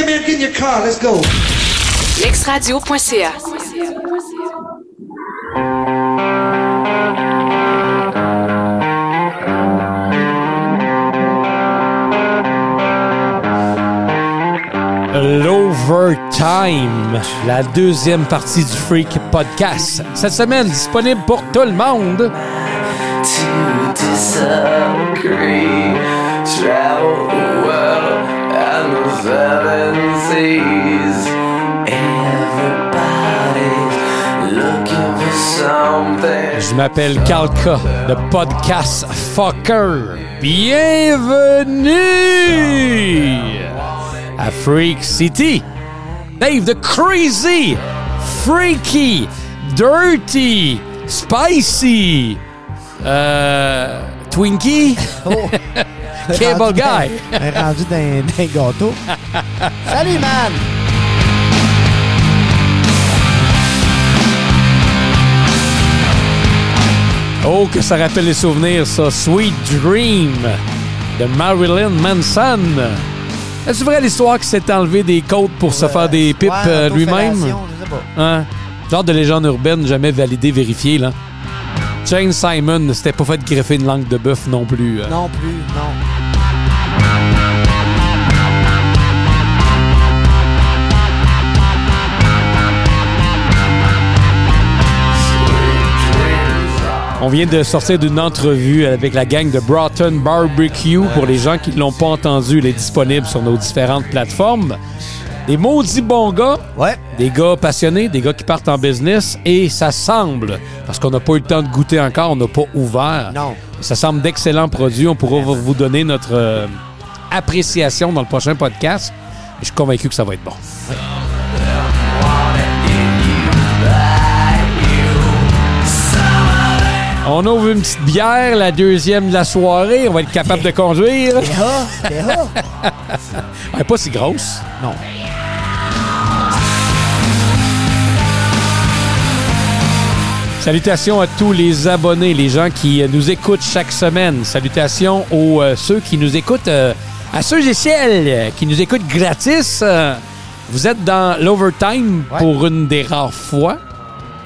Hey man, get in your car, let's go. Lexradio.ca. L'Overtime, la deuxième partie du Freak Podcast. Cette semaine, disponible pour tout le monde. to disagree. Travel the world and the seven seas. Everybody's looking for something. Je m'appelle Kalka, le podcast Fucker. Bienvenue à Freak City. Dave the Crazy, Freaky, Dirty, Spicy, euh, Twinkie, Cable Guy. Un rendu d'un gâteau. Salut, man! Oh, que ça rappelle les souvenirs, ça. Sweet Dream de Marilyn Manson. Est-ce vrai l'histoire qu'il s'est enlevé des côtes pour se faire des pipes euh, lui-même? Hein? Genre de légende urbaine jamais validée, vérifiée, là. Jane Simon ne s'était pas fait greffer une langue de bœuf non plus. euh. Non plus, non. On vient de sortir d'une entrevue avec la gang de Broughton Barbecue. Pour les gens qui ne l'ont pas entendu, il est disponible sur nos différentes plateformes. Des maudits bons gars, Ouais. des gars passionnés, des gars qui partent en business et ça semble, parce qu'on n'a pas eu le temps de goûter encore, on n'a pas ouvert. Non. Ça semble d'excellents produits. On pourra vous donner notre euh, appréciation dans le prochain podcast. Je suis convaincu que ça va être bon. On ouvre une petite bière, la deuxième de la soirée. On va être capable de conduire. Elle est pas si grosse. Non. Salutations à tous les abonnés, les gens qui euh, nous écoutent chaque semaine. Salutations aux euh, ceux qui nous écoutent, euh, à ceux et celles euh, qui nous écoutent gratis. Vous êtes dans l'overtime Ouais. pour une des rares fois.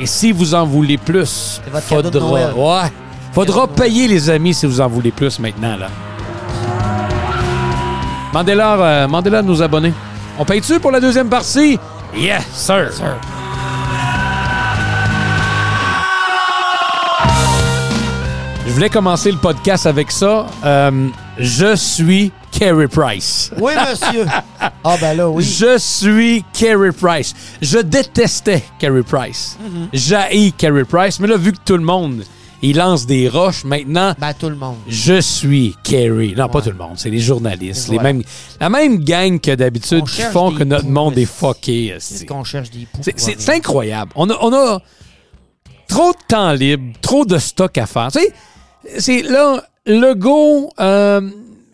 Et si vous en voulez plus, votre de faudra, Noël. ouais, faudra payer les amis si vous en voulez plus maintenant. Là. Mandez-leur, euh, mandez-leur de nous abonner. On paye-tu pour la deuxième partie? Yes, sir. Je voulais commencer le podcast avec ça. Euh, je suis Carey Price. Oui, monsieur. Ah, ben là, oui. Je suis Carey Price. Je détestais Carey Price. Mhm. J'ai Carey Price. Mais là, vu que tout le monde, il lance des roches, maintenant, Ben, tout le monde. je suis Carey. Non, pas tout le monde. C'est les journalistes. Les mêmes, la même gang que d'habitude qui font que notre poux, monde est fucké. C'est qu'on cherche des c'est incroyable. On a, on a trop de temps libre, trop de stock à faire. Tu sais, c'est là, le go, euh,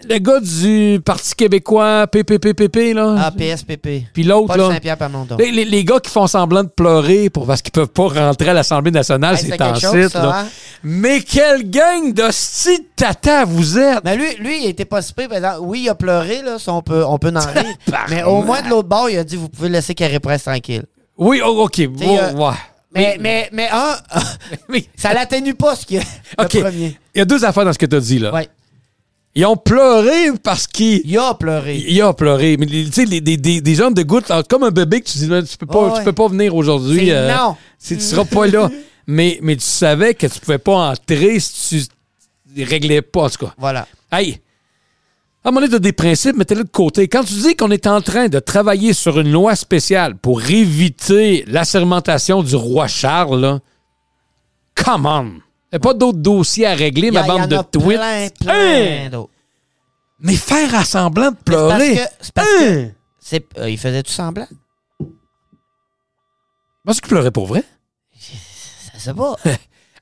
le gars du Parti québécois, PPPPP, là. Ah, PSPP. Puis l'autre, là. Saint-Pierre. Les, les- les gars qui font semblant de pleurer pour, parce qu'ils peuvent pas rentrer à l'Assemblée nationale, Hey, c'est en chose, site, ça, là. hein? Mais quelle gang de sti tata vous êtes! Mais lui, lui, il était pas si. Oui, il a pleuré, là, ça, on peut, on peut en rire. mais au moins, de l'autre bord, il a dit, vous pouvez laisser Carré Presse tranquille. Oui, oh, OK. bon, euh, ouais. Mais, mais, mais, un, Oui. ça l'atténue pas, ce qui est OK. le premier. Il y a deux affaires dans ce que tu as dit, là. Ouais. Ils ont pleuré parce qu'ils... Il a pleuré. Il a pleuré. Mais tu sais, des, des, des gens de goutte, là, comme un bébé que tu dis, tu peux pas, Ouais, tu peux pas venir aujourd'hui. C'est non. si tu seras pas là. Mais, mais tu savais que tu pouvais pas entrer si tu réglais pas, en tout cas. Voilà. Hey, à un moment donné, des principes, mettez-les de côté. Quand tu dis qu'on est en train de travailler sur une loi spéciale pour éviter l'assermentation du roi Charles, là, come on! Il n'y a pas d'autres dossiers à régler, ma bande de tweets. plein, plein Hein? Mais faire à semblant de c'est parce pleurer. que- C'est parce Hein? que... euh, il faisait tout semblant. Est-ce qu'il pleurait pour vrai? Ça sait pas.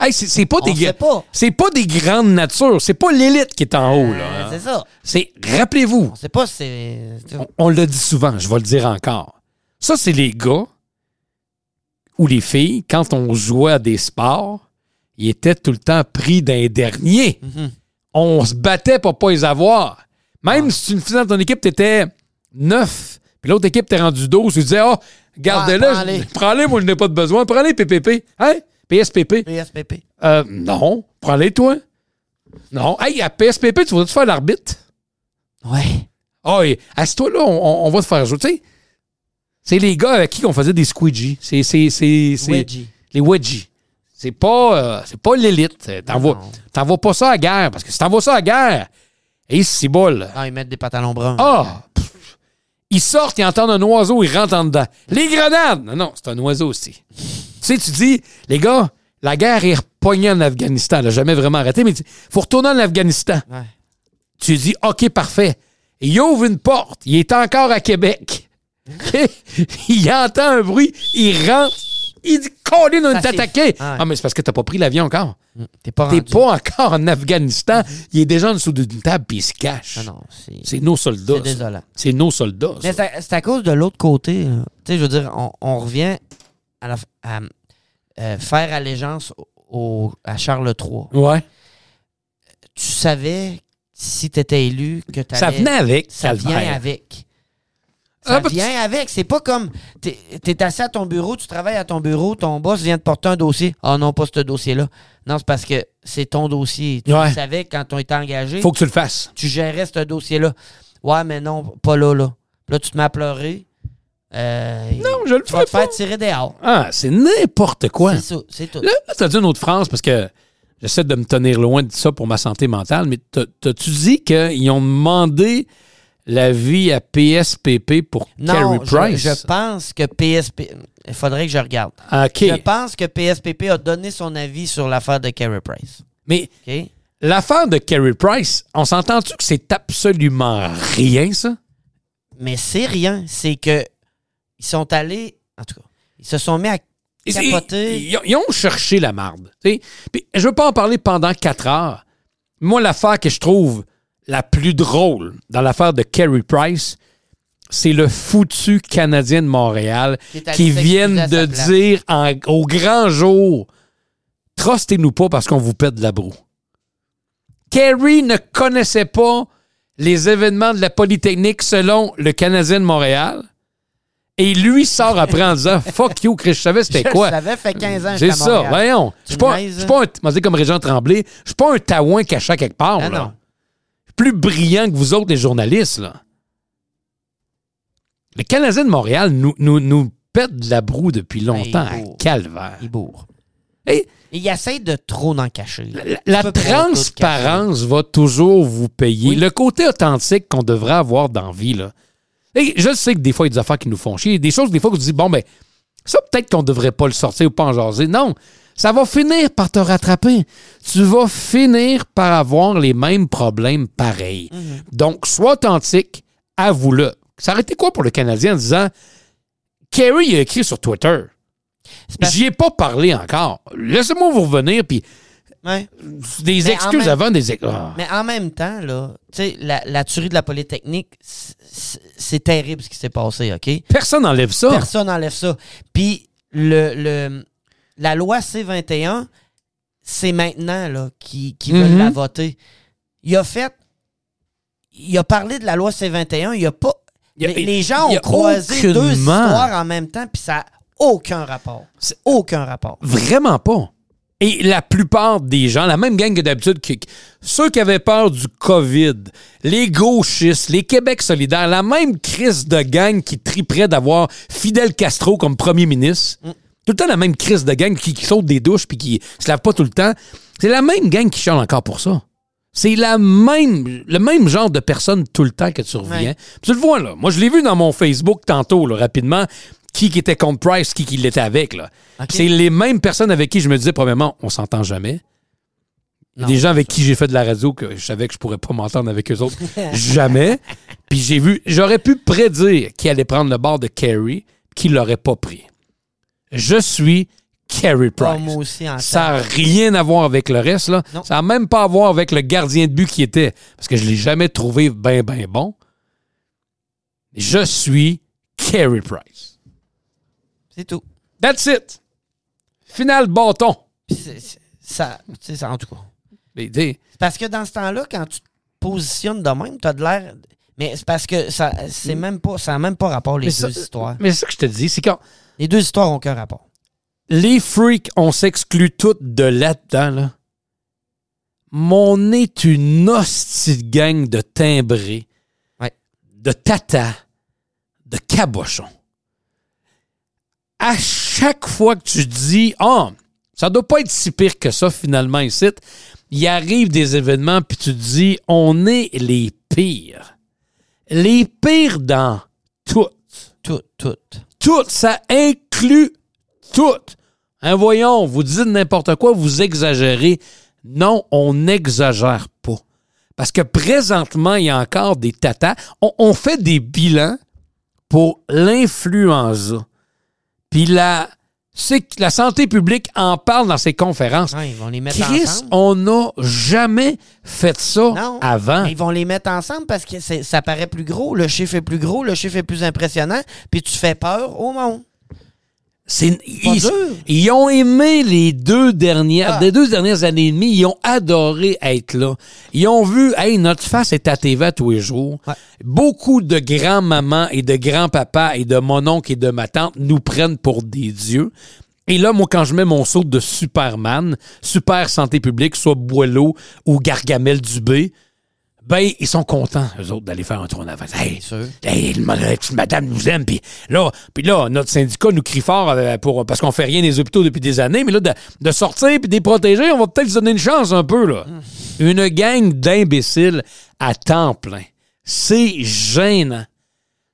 Hey, c'est pas des pas. C'est pas des grandes natures. C'est pas l'élite qui est en haut, là. C'est ça. C'est, rappelez-vous, On sait pas c'est... on, on le dit souvent, je vais le dire encore. Ça, c'est les gars ou les filles, quand on jouait à des sports, ils étaient tout le temps pris d'un dernier. Mhm. On se battait pour pas les avoir. Même si tu me faisais dans ton équipe, t'étais neuf, Puis l'autre équipe t'es rendu 12, tu disais, oh, gardez-le, Ouais, prends-les. moi je n'ai pas de besoin. Prends-les, PPP. Hein? PSPP. PSPP. Euh, non. Prends-les, toi. Non. Hey, à PSPP, tu voudrais-tu faire l'arbitre? Ouais. Ah, et assis-toi là, on, va te faire jouer. Tu sais, c'est les gars avec qui on faisait des squeegees. C'est, c'est, c'est, c'est Wedgie. les wedgies. C'est pas, euh, c'est pas l'élite. T'envoies, pas ça à la guerre. Parce que si t'envoies ça à la guerre, et c'est bol. Ah, ils mettent des pantalons bruns. Ah! pff, Ils sortent, ils entendent un oiseau, ils rentrent en dedans. Les grenades! Non, non, c'est un oiseau aussi. tu sais, tu dis, les gars, la guerre est repognée en Afghanistan. Elle n'a jamais vraiment arrêté, mais il faut retourner en Afghanistan. Ouais. Tu dis, OK, parfait. Et il ouvre une porte. Il est encore à Québec. Il entend un bruit. Il rentre. Il dit, Colin, on est. Ouais. Ah, mais c'est parce que t'as pas pris l'avion encore. T'es pas T'es pas encore en Afghanistan. Il est déjà en dessous d'une table puis il se cache. Ah non, c'est... C'est nos soldats. C'est ça. désolant. C'est nos soldats. Mais ça. c'est à, c'est à cause de l'autre côté. Tu sais, je veux dire, on, on revient à, la, à, euh, faire allégeance au, à Charles III. Ouais. Tu savais, si tu étais élu, que tu Ça venait avec. Ça calvaire. vient avec. Ah, Ça bah, vient avec. C'est pas comme. T'es es assis à ton bureau, tu travailles à ton bureau, ton boss vient de porter un dossier. Ah non, pas ce dossier-là. Non, c'est parce que c'est ton dossier. Tu Ouais. le savais quand on était engagé. Faut que tu le fasses. tu gérais ce dossier-là. Ouais, mais non, pas là, là. Là, tu te mets à pleurer. Euh, Non, je le tu vas ferai te pas. faire tirer dehors. Ah, c'est n'importe quoi. C'est ça, c'est tout. Là, là, t'as dit une autre phrase parce que j'essaie de me tenir loin de ça pour ma santé mentale, mais t'as- t'as-tu dit qu'ils ont demandé l'avis à PSPP pour non, Carey je, Price? je pense que PSP... Il faudrait que je regarde. OK. Je pense que PSPP a donné son avis sur l'affaire de Carey Price. Mais l'affaire de Carey Price, on s'entend-tu que c'est absolument rien, ça? Mais c'est rien. C'est que ils sont allés... En tout cas, ils se sont mis à Ils, capoter. ils- ils ont cherché la marde. Puis, je veux pas en parler pendant quatre heures. Moi, l'affaire que je trouve la plus drôle dans l'affaire de Carey Price, c'est le foutu Canadien de Montréal Qui qui viennent de dire en- au grand jour Trustez-nous pas parce qu'on vous pète de la broue. Carey ne connaissait pas les événements de la Polytechnique selon le Canadien de Montréal. Et lui sort après en disant Fuck you, Chris, je savais c'était Je quoi. le savais, fait 15 ans à ça, voyons. Je suis pas, je suis pas un, comme Régent Tremblay, je suis pas un taouin caché quelque part. Ah là. non. Plus brillant que vous autres, les journalistes. Là. Le Canadien de Montréal nous, nous, nous pète de la broue depuis longtemps Ben, à il bourre. calvaire. Il bourre. Hey, Il essaie de trop en cacher. la transparence va toujours vous payer. Oui. Le côté authentique qu'on devrait avoir dans la vie, là. Hey, je sais que des fois, il y a des affaires qui nous font chier. Des choses, des fois, que vous dites, bon, ben, ça, peut-être qu'on devrait pas le sortir ou pas en jaser. Non, ça va finir par te rattraper. Tu vas finir par avoir les mêmes problèmes pareils. Mhm. Donc, sois authentique, avoue-le. Ça aurait été quoi pour le Canadien en disant, Kerry a écrit sur Twitter. C'est parce- J'y ai pas parlé encore. Laissez-moi vous revenir, puis Ouais. des Mais excuses même- avant des excuses. Ah. Mais en même temps, là, tu sais, la, la tuerie de la Polytechnique, c- c- c'est terrible ce qui s'est passé, OK? Personne n'enlève ça. Personne n'enlève ça. Puis le, le, la loi C-21, c'est maintenant là, qui, qui veulent Mhm. la voter. Il a fait. Il a parlé de la loi C-21, il a pas. Il y a- les, les gens ont croisé deux histoires en même temps, puis ça n'a aucun rapport. C'est- Aucun rapport. Vraiment pas. Et la plupart des gens, la même gang que d'habitude, ceux qui avaient peur du COVID, les gauchistes, les Québec solidaires, la même crise de gang qui triperait d'avoir Fidel Castro comme premier ministre. Mm. Tout le temps la même crise de gang qui, qui saute des douches puis qui se lave pas tout le temps. C'est la même gang qui chante encore pour ça. C'est la même, le même genre de personne tout le temps que tu reviens. Ouais. Tu le vois, là. Moi, je l'ai vu dans mon Facebook tantôt, là, rapidement, qui qui était contre Price, qui qui l'était avec, là. C'est les mêmes personnes avec qui je me disais, premièrement, on s'entend jamais. Il y a Non, des gens avec qui j'ai fait de la radio que je savais que je pourrais pas m'entendre avec eux autres. jamais. Puis j'ai vu, j'aurais pu prédire qui allait prendre le bord de Kerry, qui l'aurait pas pris. Je suis Kerry Ah, Price. moi aussi, en Ça n'a rien à voir avec le reste, là. Non. Ça n'a même pas à voir avec le gardien de but qui était. Parce que je ne l'ai jamais trouvé bien, bien bon. Je suis Kerry Price. C'est tout. That's it. Final bâton. Puis c'est- c'est- ça, ça, en tout cas. Mais, Parce que dans ce temps-là, quand tu te positionnes de même, tu as de l'air. Mais c'est parce que ça c'est même pas ça n'a même pas rapport les Mais deux ça- histoires. Mais c'est ça que je te dis, c'est quand Les deux histoires ont aucun rapport. les freaks, on s'exclut toutes de là-dedans, là. Mon est une hostie de gang de timbrés, Ouais. de tata, de cabochons. À chaque fois que tu dis, ah, ça doit pas être si pire que ça finalement ici, il arrive des événements puis tu te dis, on est les pires. Les pires dans tout. Tout, tout. Tout, ça inclut tout. Hein, voyons, vous dites n'importe quoi, vous exagérez. Non, on n'exagère pas. Parce que présentement, il y a encore des tatas. On, fait des bilans pour l'influenza. Puis la, c'est- la santé publique en parle dans ses conférences. Ouais, ils vont les mettre Chris, ensemble. on n'a jamais fait ça Non. avant. Ils vont les mettre ensemble parce que ça paraît plus gros, le chiffre est plus gros, le chiffre est plus impressionnant, puis tu fais peur au monde. C'est, ils, ont aimé les deux dernières, Ah. des deux dernières années et demie. Ils ont adoré être là. Ils ont vu, hey, notre face est à TV à tous les jours. Ouais. Beaucoup de grands-mamans et de grands-papas et de mon oncle et de ma tante nous prennent pour des dieux. Et là, moi, quand je mets mon saut de Superman, super santé publique, soit Boileau ou Gargamel Dubé, ben, ils sont contents, eux autres, d'aller faire un tour en avant. Hey. Hey, le- la petite madame nous aime. Puis là, puis là, notre syndicat nous crie fort euh, pour, parce qu'on fait rien des hôpitaux depuis des années. Mais là, de, de sortir puis de les protéger, on va peut-être se donner une chance un peu. là. Une gang d'imbéciles à temps plein. C'est gênant.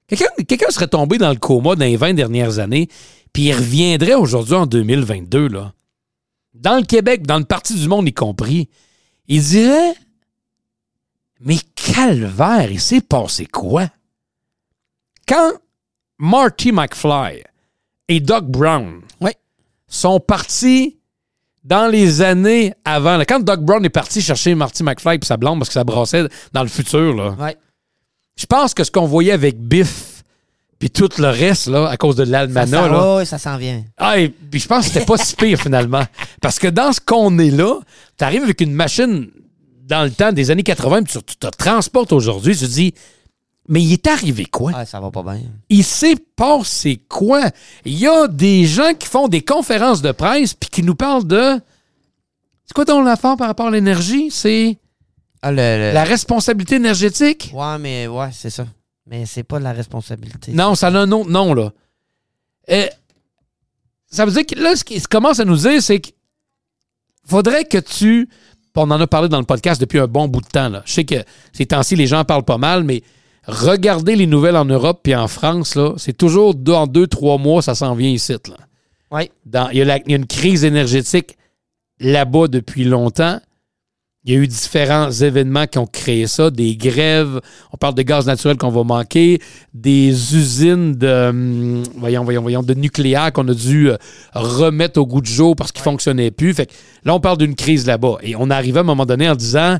Quelqu'un serait tombé dans le coma dans les 20 dernières années, puis il reviendrait aujourd'hui en 2022. Là. Dans le Québec, dans le Parti du Monde y compris, il dirait Mais calvaire, il s'est passé quoi? Quand Marty McFly et Doc Brown sont partis dans les années avant, là, quand Doc Brown est parti chercher Marty McFly et sa blonde parce que ça brassait dans le futur, là, je pense que ce qu'on voyait avec Biff puis tout le reste, là, à cause de Ça, l'Almana, s'en- là, ouais, ça s'en vient. ah, et puis je pense que c'était pas si pire finalement. Parce que dans ce qu'on est là, tu arrives avec une machine dans le temps des années 80, puis tu te transportes aujourd'hui, tu te dis, mais il est arrivé quoi? Ouais, ça va pas bien. Il s'est passé quoi? Il y a des gens qui font des conférences de presse puis qui nous parlent de. C'est quoi ton l'affaire par rapport à l'énergie? C'est Ah, le, le- la responsabilité énergétique? Ouais, mais ouais, c'est ça. Mais c'est pas de la responsabilité. Non, ça a un autre nom, là. Euh, ça veut dire que là, ce qu'il commence à nous dire, c'est qu'il faudrait que tu. On en a parlé dans le podcast depuis un bon bout de temps. Là. Je sais que ces temps-ci, les gens en parlent pas mal, mais regardez les nouvelles en Europe puis en France, là, c'est toujours dans deux, trois mois, ça s'en vient ici. Là. Ouais. Dans- il, y a la- il y a une crise énergétique là-bas depuis longtemps. Il y a eu différents événements qui ont créé ça, des grèves. On parle de gaz naturel qu'on va manquer, des usines de, hum, voyons, voyons, voyons, de nucléaire qu'on a dû euh, remettre au goût du jour parce qu'ils ne fonctionnaient plus. Fait que là, on parle d'une crise là-bas. Et on arrivait à un moment donné en disant,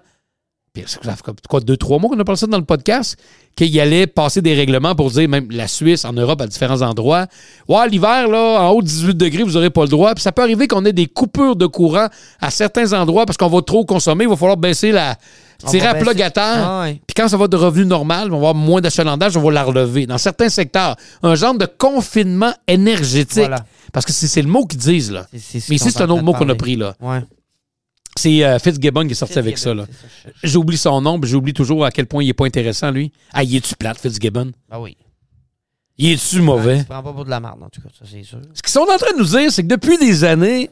puis ça fait quoi, deux, trois mois qu'on a parlé ça dans le podcast, qu'il allait passer des règlements pour dire, même la Suisse, en Europe, à différents endroits, ouais, l'hiver, là, en haut de 18 degrés, vous n'aurez pas le droit. Puis ça peut arriver qu'on ait des coupures de courant à certains endroits parce qu'on va trop consommer, il va falloir baisser la. Tirer à plug à terre. Ah ouais. Puis quand ça va de revenu normal, on va avoir moins d'achalandage, on va la relever. Dans certains secteurs, un genre de confinement énergétique. Voilà. Parce que c'est le mot qu'ils disent, là. Mais ici, c'est est un autre mot qu'on a pris, là. Ouais. C'est euh, Fitzgibbon qui est sorti avec ça, là. J'oublie son nom, puis j'oublie toujours à quel point il est pas intéressant, lui. Ah, il est-tu plate, Fitzgibbon? Ah oui. Il est-tu mauvais? tu te prends pas pour de la merde, en tout cas, ça c'est sûr. Ce qu'ils sont en train de nous dire, c'est que depuis des années,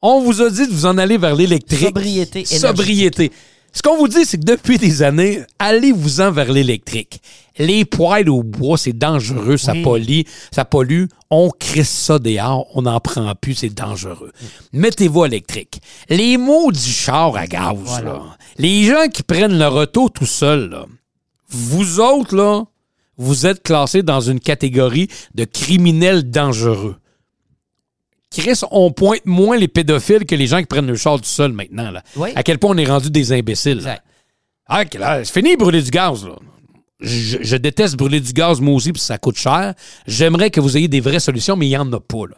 on vous a dit de vous en aller vers l'électrique. Sobriété énergétique. Sobriété. Ce qu'on vous dit, c'est que depuis des années, allez-vous-en vers l'électrique. Les poêles au bois, c'est dangereux, ça Oui. pollue, ça pollue. On crisse ça dehors, on n'en prend plus, c'est dangereux. Mettez-vous électrique. Les mots du char à gaz, Voilà. là. Les gens qui prennent leur auto tout seuls, là. Vous autres, là, vous êtes classés dans une catégorie de criminels dangereux. Chris, on pointe moins les pédophiles que les gens qui prennent le char tout seul maintenant. Là. Oui. À quel point on est rendu des imbéciles. là. Ah, là, c'est fini de brûler du gaz. Là. Je, je déteste brûler du gaz, moi aussi, parce que ça coûte cher. J'aimerais que vous ayez des vraies solutions, mais il n'y en a pas. là.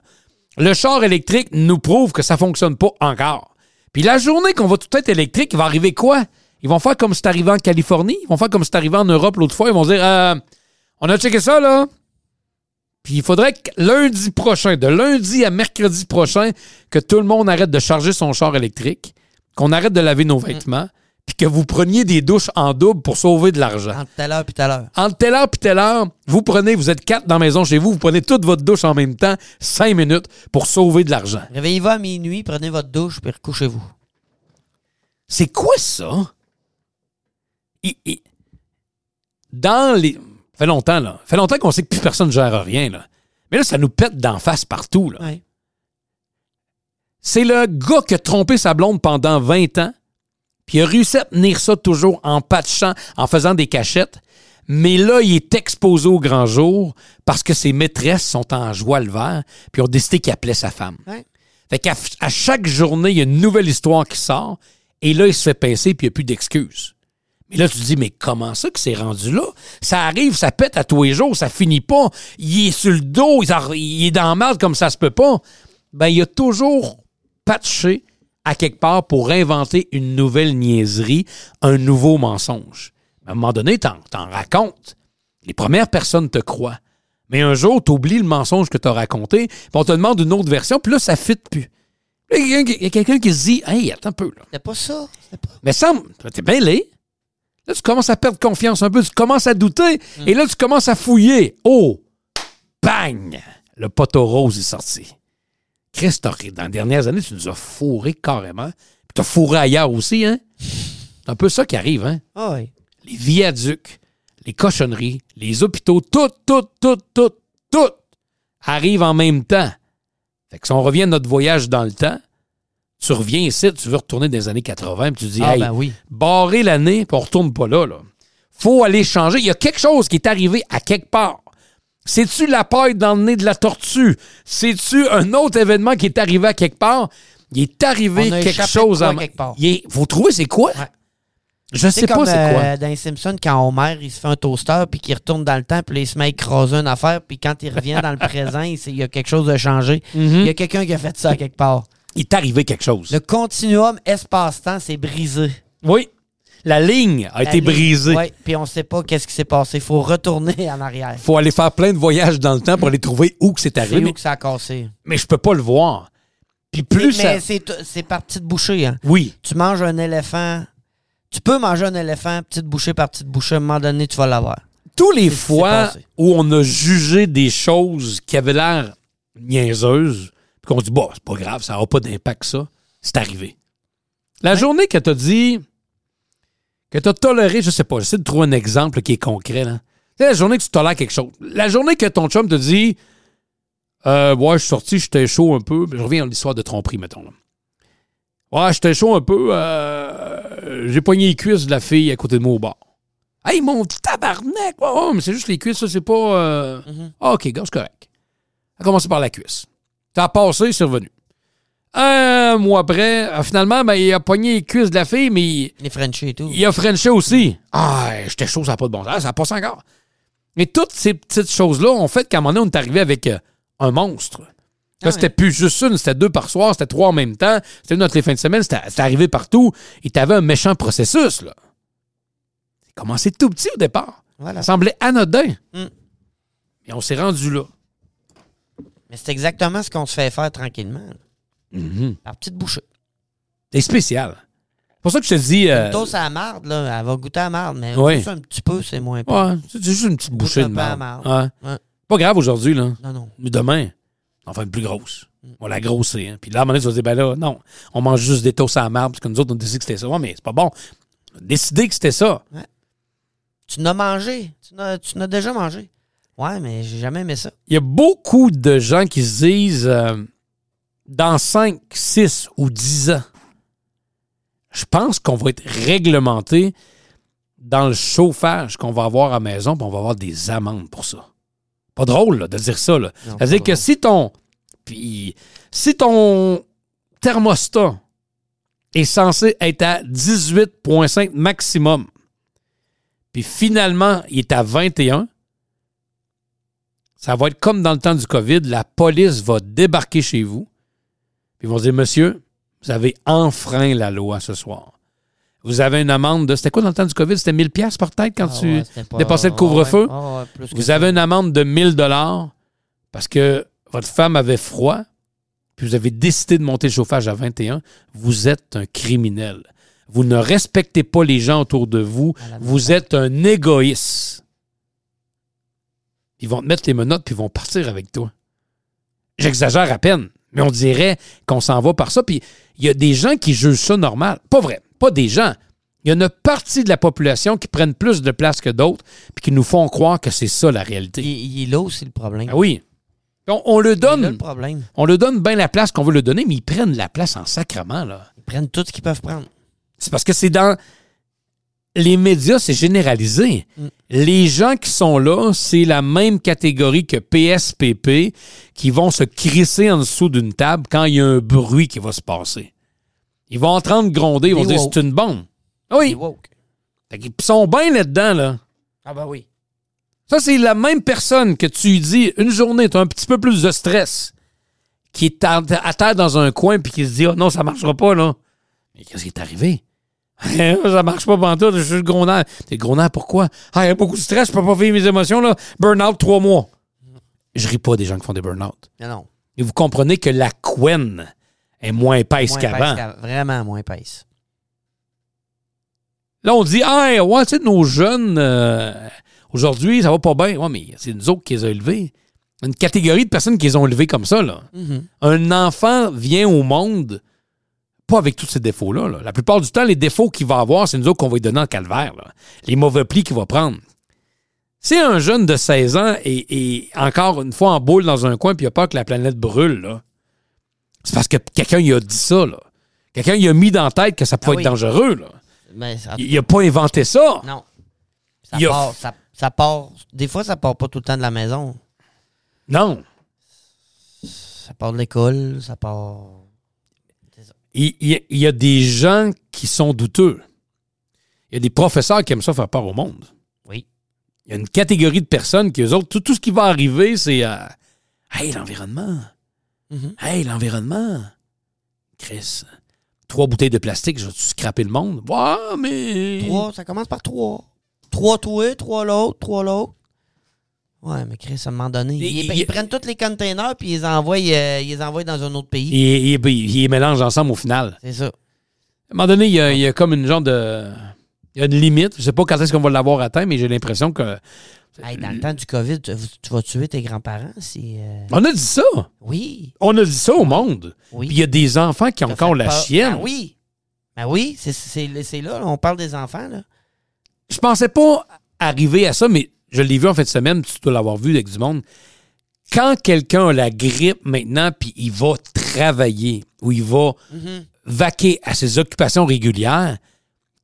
Le char électrique nous prouve que ça fonctionne pas encore. Puis la journée qu'on va tout être électrique, il va arriver quoi? Ils vont faire comme c'est arrivé en Californie. Ils vont faire comme c'est arrivé en Europe l'autre fois. Ils vont dire euh, On a checké ça, là. Puis il faudrait que lundi prochain, de lundi à mercredi prochain, que tout le monde arrête de charger son char électrique, qu'on arrête de laver nos vêtements, puis que vous preniez des douches en double pour sauver de l'argent. Entre telle heure puis telle heure. Entre telle heure puis telle heure, vous prenez, vous êtes quatre dans la maison chez vous, vous prenez toute votre douche en même temps, cinq minutes, pour sauver de l'argent. Réveillez-vous à minuit, prenez votre douche, puis recouchez-vous. C'est quoi ça? Dans les. Fait longtemps, là. fait longtemps qu'on sait que plus personne ne gère rien, là. Mais là, ça nous pète d'en face partout, là. Ouais. C'est le gars qui a trompé sa blonde pendant 20 ans, puis il a réussi à tenir ça toujours en patchant, en faisant des cachettes. Mais là, il est exposé au grand jour parce que ses maîtresses sont en joie le vert, puis ont décidé qu'il appelait sa femme. Ouais. Fait qu'à à chaque journée, il y a une nouvelle histoire qui sort, et là, il se fait pincer, puis il n'y a plus d'excuses. Mais là, tu te dis, mais comment ça que c'est rendu là? Ça arrive, ça pète à tous les jours, ça finit pas. Il est sur le dos, il, est dans merde comme ça se peut pas. Ben, il a toujours patché à quelque part pour inventer une nouvelle niaiserie, un nouveau mensonge. À un moment donné, t'en, t'en racontes. Les premières personnes te croient. Mais un jour, tu oublies le mensonge que tu as raconté, puis on te demande une autre version, puis là, ça ne fit plus. Il y a quelqu'un qui- se dit Hey, attends un peu, là. C'était pas ça. C'était pas. Mais Sam, t'es bien laid. Là, tu commences à perdre confiance un peu, tu commences à douter, et là, tu commences à fouiller. Oh! Bang! Le poteau rose est sorti. Chris, t'as- dans les dernières années, tu nous as fourré carrément. Puis t'as fourré ailleurs aussi, hein? C'est un peu ça qui arrive, hein? Ah oui. les viaducs, les cochonneries, les hôpitaux, tout, tout, tout, tout, tout arrive en même temps. Fait que si on revient à notre voyage dans le temps, tu reviens ici, tu veux retourner dans les années 80, puis tu dis, Ah hey, ben oui. barrer l'année, puis on retourne pas là, là. Faut aller changer. Il y a quelque chose qui est arrivé à quelque part. C'est-tu la paille dans le nez de la tortue? C'est-tu un autre événement qui est arrivé à quelque part? Il est arrivé quelque chose à... quelque part? Il est- Vous trouvez c'est quoi? Ouais. Je sais pas c'est quoi. euh, dans les Simpsons, quand Homer, il se fait un toaster, puis qu'il retourne dans le temps, puis il se met à écraser une affaire, puis quand il revient dans le présent, il, il y a quelque chose de changé. Mhm. Il y a quelqu'un qui a fait ça quelque part. Il est arrivé quelque chose. Le continuum espace-temps s'est brisé. Oui. La ligne a La été ligne- brisée. Ouais, puis on sait pas qu'est-ce qui s'est passé. Il faut retourner en arrière. faut aller faire plein de voyages dans le temps pour aller trouver où que c'est C'est arrivé. où Mais, que ça a cassé. mais je peux pas le voir. Puis plus mais ça... c'est c'est par petite bouchée. Hein. Oui. Tu manges un éléphant. Tu peux manger un éléphant, petite bouchée par petite bouchée. À un moment donné, tu vas l'avoir. Tous les C'est fois où on a jugé des choses qui avaient l'air niaiseuses, puis qu'on dit, bon, c'est pas grave, ça n'aura pas d'impact, ça, c'est arrivé. La journée que tu as dit, que tu as toléré, je sais pas, j'essaie de trouver un exemple qui est concret, là. C'est la journée que tu tolères quelque chose. La journée que ton chum te dit, euh, ouais, je suis sorti, j'étais chaud un peu. Je reviens à l'histoire de tromperie, mettons. Là. Ouais, j'étais chaud un peu. euh, j'ai poigné les cuisses de la fille à côté de moi au bar. Hey, mon tabarnak! Ouais, mais c'est juste les cuisses, ça, c'est pas. euh, ah, ok, gars, c'est correct. A commencé par la cuisse. T'as passé, c'est revenu. Un mois après, euh, finalement, ben, il a pogné les cuisses de la fille, mais il, Les Frenchies et tout. il a Frenché aussi. Ah, j'étais chaud, ça n'a pas de bon sens. Ça passe encore. Mais toutes ces petites choses-là ont fait qu'à un moment donné, on est arrivé avec euh, un monstre. Là, Ah c'était ouais. plus juste une, c'était deux par soir, c'était trois en même temps, c'était une autre les fins de semaine, c'était c'était arrivé partout. Et t'avais un méchant processus, là. C'est commencé tout petit au départ. Voilà. Ça semblait anodin. Mm. Et on s'est rendu là. Mais c'est exactement ce qu'on se fait faire tranquillement. Par petite bouchée. C'est spécial. C'est pour ça que je te dis. euh, Une à la marde, là, elle va goûter à la marde, mais Ouais. juste un petit peu, c'est moins pire. ouais, c'est juste une petite bouchée de marde. marde. Ouais. Ouais. Pas grave aujourd'hui, là. Non, non. Mais demain, on va faire une plus grosse. On va la grosser. Hein. Puis là, à un moment donné, tu vas dire, ben là, non, on mange juste des toasts à la marde, parce que nous autres, on décide que c'était ça. Ouais, mais c'est pas bon. On a décidé que c'était ça. Tu n'as mangé. Tu n'as, tu n'as déjà mangé. Ouais, mais j'ai jamais aimé ça. Il y a beaucoup de gens qui se disent, euh, dans 5, 6 ou 10 ans, je pense qu'on va être réglementé dans le chauffage qu'on va avoir à la maison, puis on va avoir des amendes pour ça. Pas drôle là, de dire ça. C'est-à-dire que si ton. Puis, si ton thermostat est censé être à 18,5 maximum, puis finalement, il est à 21, ça va être comme dans le temps du COVID, la police va débarquer chez vous, puis ils vont dire Monsieur, vous avez enfreint la loi ce soir. Vous avez une amende de. C'était quoi dans le temps du COVID? C'était 1000 pièces par tête quand Ah tu ouais, c'était pas- dépassais le ah couvre-feu? ouais, ah ouais, Vous ça. avez une amende de 1000 dollars parce que votre femme avait froid, puis vous avez décidé de monter le chauffage à 21. Vous êtes un criminel. Vous ne respectez pas les gens autour de vous. Vous êtes un égoïste. Ils vont te mettre les menottes puis ils vont partir avec toi. J'exagère à peine, mais on dirait qu'on s'en va par ça. Puis il y a des gens qui jugent ça normal. Pas vrai, pas des gens. Il y a une partie de la population qui prennent plus de place que d'autres puis qui nous font croire que c'est ça la réalité. Il, il est là aussi le problème. Ah oui. On, on le là le donne, problème. on le donne bien la place qu'on veut le donner, mais ils prennent la place en sacrement, là. Ils prennent tout ce qu'ils peuvent prendre. C'est parce que c'est dans les médias, c'est généralisé. Mm. Les gens qui sont là, c'est la même catégorie que PSPP qui vont se crisser en dessous d'une table quand il y a un bruit qui va se passer. Ils vont entendre gronder, ils vont dire c'est une bombe. Ah Oui. Fait qu'ils sont bien là-dedans, là. Ah ben oui. Ça, c'est la même personne que tu dis une journée, tu as un petit peu plus de stress, qui est à, à terre dans un coin puis qui se dit Ah non, ça marchera pas, là. Mais qu'est-ce qui est arrivé? ça marche pas pantoute, je suis le gros nerf. T'es nerf, pourquoi? Ah, il y a beaucoup de stress, je peux pas vivre mes émotions, là. Burn-out, trois mois. Je ris pas des gens qui font des burn-out. Non, non. Et vous comprenez que la couenne est moins épaisse Moins qu'avant. épaisse qu'avant. Vraiment moins épaisse. Là, on dit, ah, ouais, tu sais, nos jeunes, euh, aujourd'hui, ça va pas bien. Ouais, mais c'est nous autres qui les a élevés. Une catégorie de personnes qui les ont élevés comme ça, là. Mhm. Un enfant vient au monde pas avec tous ces défauts-là. là. La plupart du temps, les défauts qu'il va avoir, c'est nous autres qu'on va lui donner en calvaire. là. Les mauvais plis qu'il va prendre. Si un jeune de 16 ans est, est encore une fois en boule dans un coin puis il a peur que la planète brûle, là, c'est parce que quelqu'un lui a dit ça. là. Quelqu'un lui a mis dans la tête que ça pouvait Ah être dangereux. Là. Mais ça- Il n'a pas inventé ça. non. Ça Il a- part, ça, ça part. Des fois, ça part pas tout le temps de la maison. Non. Ça part de l'école, ça part. Il, il- il y a des gens qui sont douteux. Il y a des professeurs qui aiment ça faire peur au monde. Oui. Il y a une catégorie de personnes qui, eux autres, tout, tout ce qui va arriver, c'est euh, Hey, l'environnement. Mhm. Hey, l'environnement. Chris, trois bouteilles de plastique, je vais-tu scraper le monde? Ouais, mais. Trois, ça commence par trois. Trois toi, trois l'autre, trois l'autre. Ouais, mais Chris, à un moment donné, Il- ils, il- ils prennent tous les containers puis ils les envoient, euh, ils les envoient dans un autre pays. Il, il- il- il les mélange ensemble au final. C'est ça. À un moment donné, il y a, il y a comme une genre de. Il y a une limite. Je sais pas quand est-ce qu'on va l'avoir atteint, mais j'ai l'impression que. Hey, dans le temps du COVID, tu, tu vas tuer tes grands-parents si. euh, On a dit ça. Oui. On a dit ça au monde. Oui. Puis il y a des enfants qui ont encore la peur. chienne. Ben oui. Ben oui, c'est- c'est c'est là, là, on parle des enfants. Là. Je pensais pas arriver à ça, mais je l'ai vu en fin de semaine, tu dois l'avoir vu avec du monde. Quand quelqu'un a la grippe maintenant, puis il va travailler ou il va Mhm. vaquer à ses occupations régulières,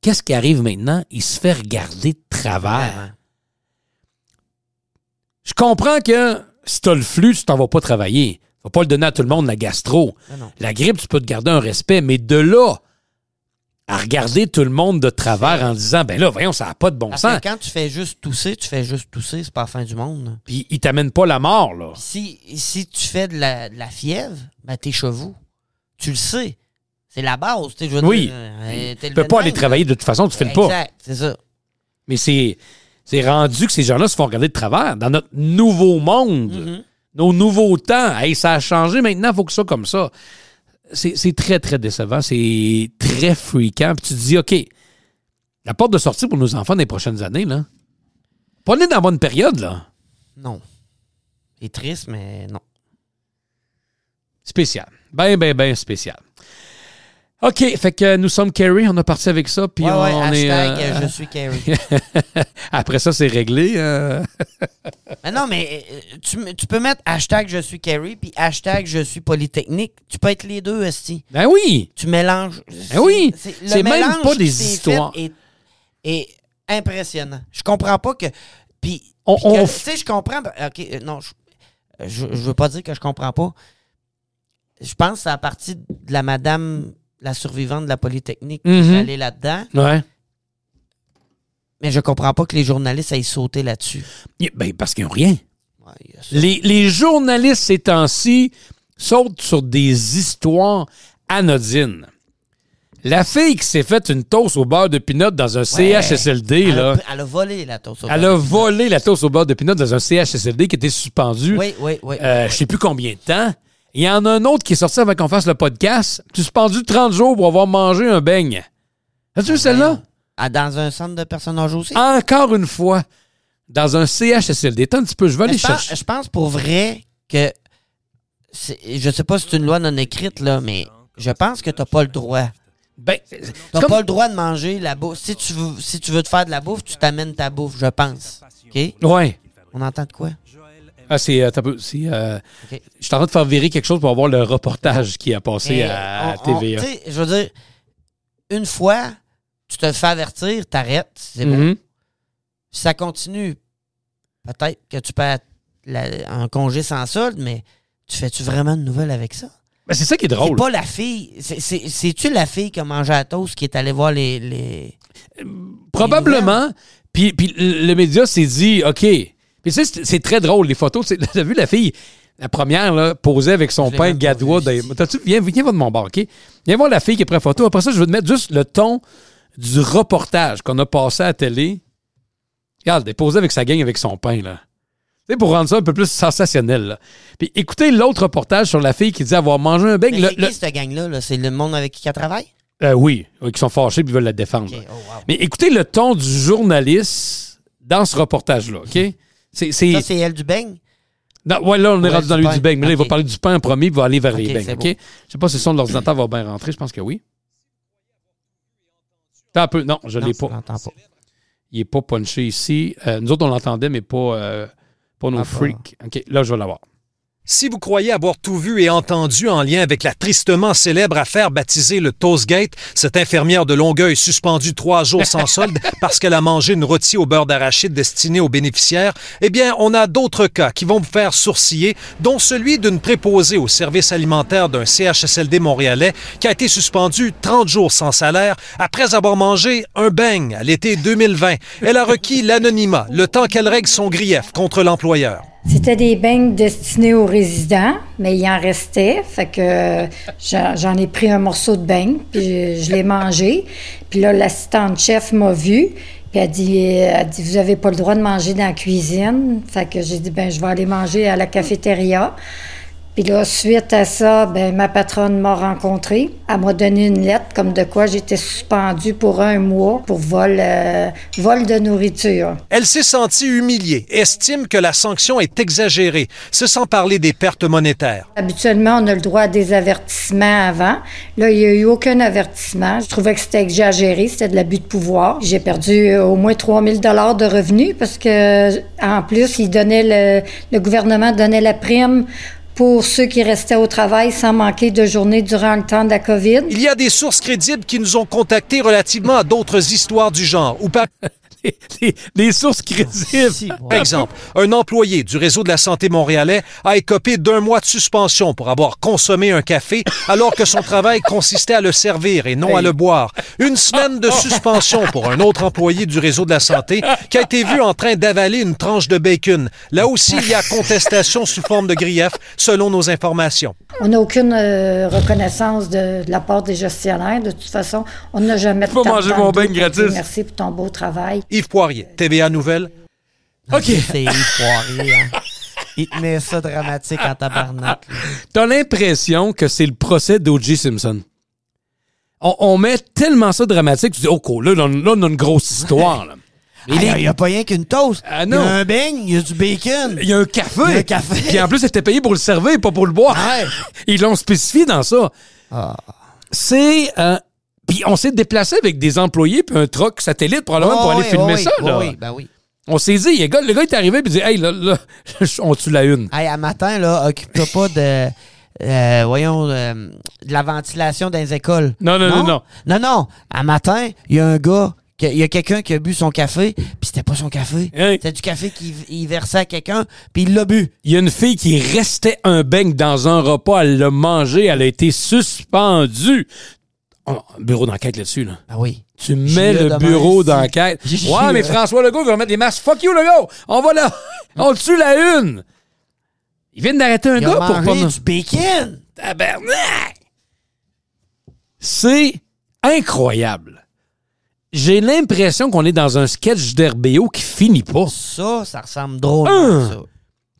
qu'est-ce qui arrive maintenant? Il se fait regarder de travers. Vraiment. Je comprends que si tu as le flux, tu t'en vas pas travailler. Tu vas pas le donner à tout le monde, la gastro. Non. La grippe, tu peux te garder un respect, mais de là à regarder tout le monde de travers en disant, ben là, voyons, ça n'a pas de bon Parce sens. que quand tu fais juste tousser, tu fais juste tousser, c'est pas la fin du monde. Puis il t'amène pas la mort, là. Si, si tu fais de la, de la fièvre, ben tes chevaux. Tu le sais. C'est la base. tu sais, Oui. dire, euh, Tu peux pas aller travailler de toute façon, tu fais le pas. Exact, c'est ça. Mais c'est, c'est rendu que ces gens-là se font regarder de travers. Dans notre nouveau monde, Mhm. nos nouveaux temps, hey, ça a changé maintenant, il faut que ça comme ça. C'est, c'est très, très décevant. C'est très fréquent. Puis tu te dis, OK, la porte de sortie pour nos enfants dans les prochaines années, là, pas né dans la bonne période, là. Non. C'est triste, mais non. Spécial. Ben, ben, ben spécial. OK, fait que nous sommes Kerry, on a parti avec ça, puis ouais, on, ouais, on hashtag euh, euh, je suis Carrie. Après ça, c'est réglé. euh. Mais non, mais tu, tu peux mettre hashtag je suis Carrie puis hashtag je suis Polytechnique. Tu peux être les deux, Esti. Ben oui! Tu mélanges. Ben oui, c'est même pas des histoires. fait Est, impressionnant. Je comprends pas que. Puis. On- Tu sais, je comprends. Ok, euh, non, je, je, je veux pas dire que je comprends pas. Je pense que c'est à partir de la madame, la survivante de la Polytechnique, qui Mhm. est allée là-dedans. Ouais. Mais je comprends pas que les journalistes aillent sauter là-dessus. Ben, parce qu'ils n'ont rien. Ouais, a. Les, les journalistes ces temps-ci sautent sur des histoires anodines. La fille qui s'est faite une toast au beurre de pinot dans un CHSLD, Elle là. a, elle a volé la toast au Elle beurre a de pinot. volé la toast au beurre de pinot dans un CHSLD qui était suspendu. Oui, oui, oui. euh, je sais plus combien de temps. Il y en a un autre qui est sorti avant qu'on fasse le podcast, suspendu 30 jours pour avoir mangé un beigne. As-tu vu celle-là? Ah, dans un centre de personnes âgées aussi? Encore une fois, dans un CHSLD. Attends un petit peu, je vais aller je, pense, chercher. je pense pour vrai que. Je sais pas si c'est une loi non écrite, là, mais je pense que t'as pas le droit. Ben, T'as comme- pas le droit de manger la bouffe. Si tu veux, si tu veux te faire de la bouffe, tu t'amènes ta bouffe, je pense. OK? Ouais. On entend de quoi? Ah, c'est. euh, c'est, euh. Je suis en train de faire virer quelque chose pour avoir le reportage qui a passé à on- TVA. tu je veux dire, une fois, tu te fais avertir, t'arrêtes, c'est bon. Si ça continue, peut-être que tu peux la- en congé sans solde, mais tu fais-tu vraiment de nouvelles avec ça? Ben, c'est ça qui est C'est drôle. pas la fille. c'est- c'est- C'est-tu la fille qui a mangé à toast qui est allée voir les. les... Probablement. Puis, puis le média s'est dit, OK. Puis tu sais, c'est très drôle, les photos. T'as vu la fille, la première, là, posée avec son pain gadois. T'as-tu- Viens, viens voir de mon bar, OK? Viens voir la fille qui a pris la photo. Après ça, je veux te mettre juste le ton du reportage qu'on a passé à la télé. Regarde, elle est posée avec sa gang avec son pain, là. Tu sais, pour rendre ça un peu plus sensationnel, là. Puis écoutez l'autre reportage sur la fille qui dit avoir mangé un beigne. C'est le- qui, cette gang-là? là? C'est le monde avec qui elle travaille? Euh, oui, oui, qui sont fâchés puis veulent la défendre. Oh, wow. Mais écoutez le ton du journaliste dans ce reportage-là, OK? C'est, Ça, c'est elle du beigne? Non, ouais, là, on est Ouais, rendu du dans lui pain. du beigne. Mais là, il va parler du pain en premier, il va aller vers les OK, beignes, OK? bon. Je sais pas si le son de l'ordinateur va bien rentrer. Je pense que oui. Attends un peu. Non, je l'ai pas. pas. Il est pas punché ici. Euh, nous autres, on l'entendait, mais pas, euh, pas nos Ah, pas. freaks. OK, là, je vais l'avoir. Si vous croyez avoir tout vu et entendu en lien avec la tristement célèbre affaire baptisée le Toastgate, cette infirmière de Longueuil suspendue trois jours sans solde parce qu'elle a mangé une rôtie au beurre d'arachide destinée aux bénéficiaires, eh bien, on a d'autres cas qui vont vous faire sourciller, dont celui d'une préposée au service alimentaire d'un CHSLD montréalais qui a été suspendue 30 jours sans salaire après avoir mangé un beigne à l'été 2020. Elle a requis l'anonymat, le temps qu'elle règle son grief contre l'employeur. C'était des beignes destinés aux résidents, mais il en restait. Fait que j'en ai pris un morceau de beigne, puis je, l'ai mangé. Puis là, l'assistante chef m'a vu, puis elle dit, elle dit Vous avez pas le droit de manger dans la cuisine. Fait que j'ai dit Ben, je vais aller manger à la cafétéria. Puis là, suite à ça, ben, ma patronne m'a rencontré. Elle m'a donné une lettre comme de quoi j'étais suspendue pour un mois pour vol, euh, vol de nourriture. Elle s'est sentie humiliée, estime que la sanction est exagérée, c'est sans parler des pertes monétaires. Habituellement, on a le droit à des avertissements avant. Là, il n'y a eu aucun avertissement. Je trouvais que c'était exagéré, c'était de l'abus de pouvoir. J'ai perdu euh, au moins 3000 dollars de revenus parce que, en plus, il donnait le, le gouvernement donnait la prime pour ceux qui restaient au travail sans manquer de journée durant le temps de la COVID. Il y a des sources crédibles qui nous ont contactés relativement à d'autres histoires du genre, ou par Des, des- des sources crédibles. Si, bon. Par exemple, un employé du réseau de la santé montréalais a écopé d'un mois de suspension pour avoir consommé un café alors que son travail consistait à le servir et non à le boire. Une semaine de suspension pour un autre employé du réseau de la santé qui a été vu en train d'avaler une tranche de bacon. Là aussi, il y a contestation sous forme de grief, selon nos informations. On n'a aucune euh, reconnaissance de, de la part des gestionnaires. De toute façon, on n'a jamais de peux manger mon dire gratis. Merci pour ton beau travail. Yves Poirier, TVA Nouvelle. OK. C'est Yves Poirier, hein. Il tenait ça dramatique en tabarnak. T'as l'impression que c'est le procès d'O.J. Simpson. On, on met tellement ça dramatique, tu dis, oh, cool, là, là, là, on a une grosse histoire. là. Il n'y a pas rien qu'une toast. Ah, Il y a un beigne, il y a du bacon. Il y a un café. Il y a un café. Puis en plus, c'était payé pour le servir, pas pour le boire. Ouais. Ils l'ont spécifié dans ça. Ah. C'est. euh, puis on s'est déplacé avec des employés puis un truck satellite probablement pour aller oui, filmer oui, ça. oui, là. Oui, ben oui. On s'est dit, le gars, le gars est arrivé et dit Hey, là, là, on tue la une. Hey, à matin, là, occupe-toi pas de. euh, voyons, euh, de la ventilation dans les écoles. Non, non, non, non? Non, non. À matin, il y a un gars, il y a quelqu'un qui a bu son café, puis c'était pas son café. Hey. C'était du café qu'il il versait à quelqu'un, puis il l'a bu. Il y a une fille qui restait un beigne dans un repas, elle l'a mangé, elle a été suspendue. Oh, un bureau d'enquête là-dessus, là. Ah oui. Tu mets le bureau d'enquête. Ouais, mais François Legault il va mettre des masques. Fuck you, Legault! On va là! On tue la une! Ils viennent d'arrêter un gars pour pas... du bacon. Tabarnak! C'est incroyable. J'ai l'impression qu'on est dans un sketch d'RBO qui finit pas. Ça, ça ressemble drôlement à ça.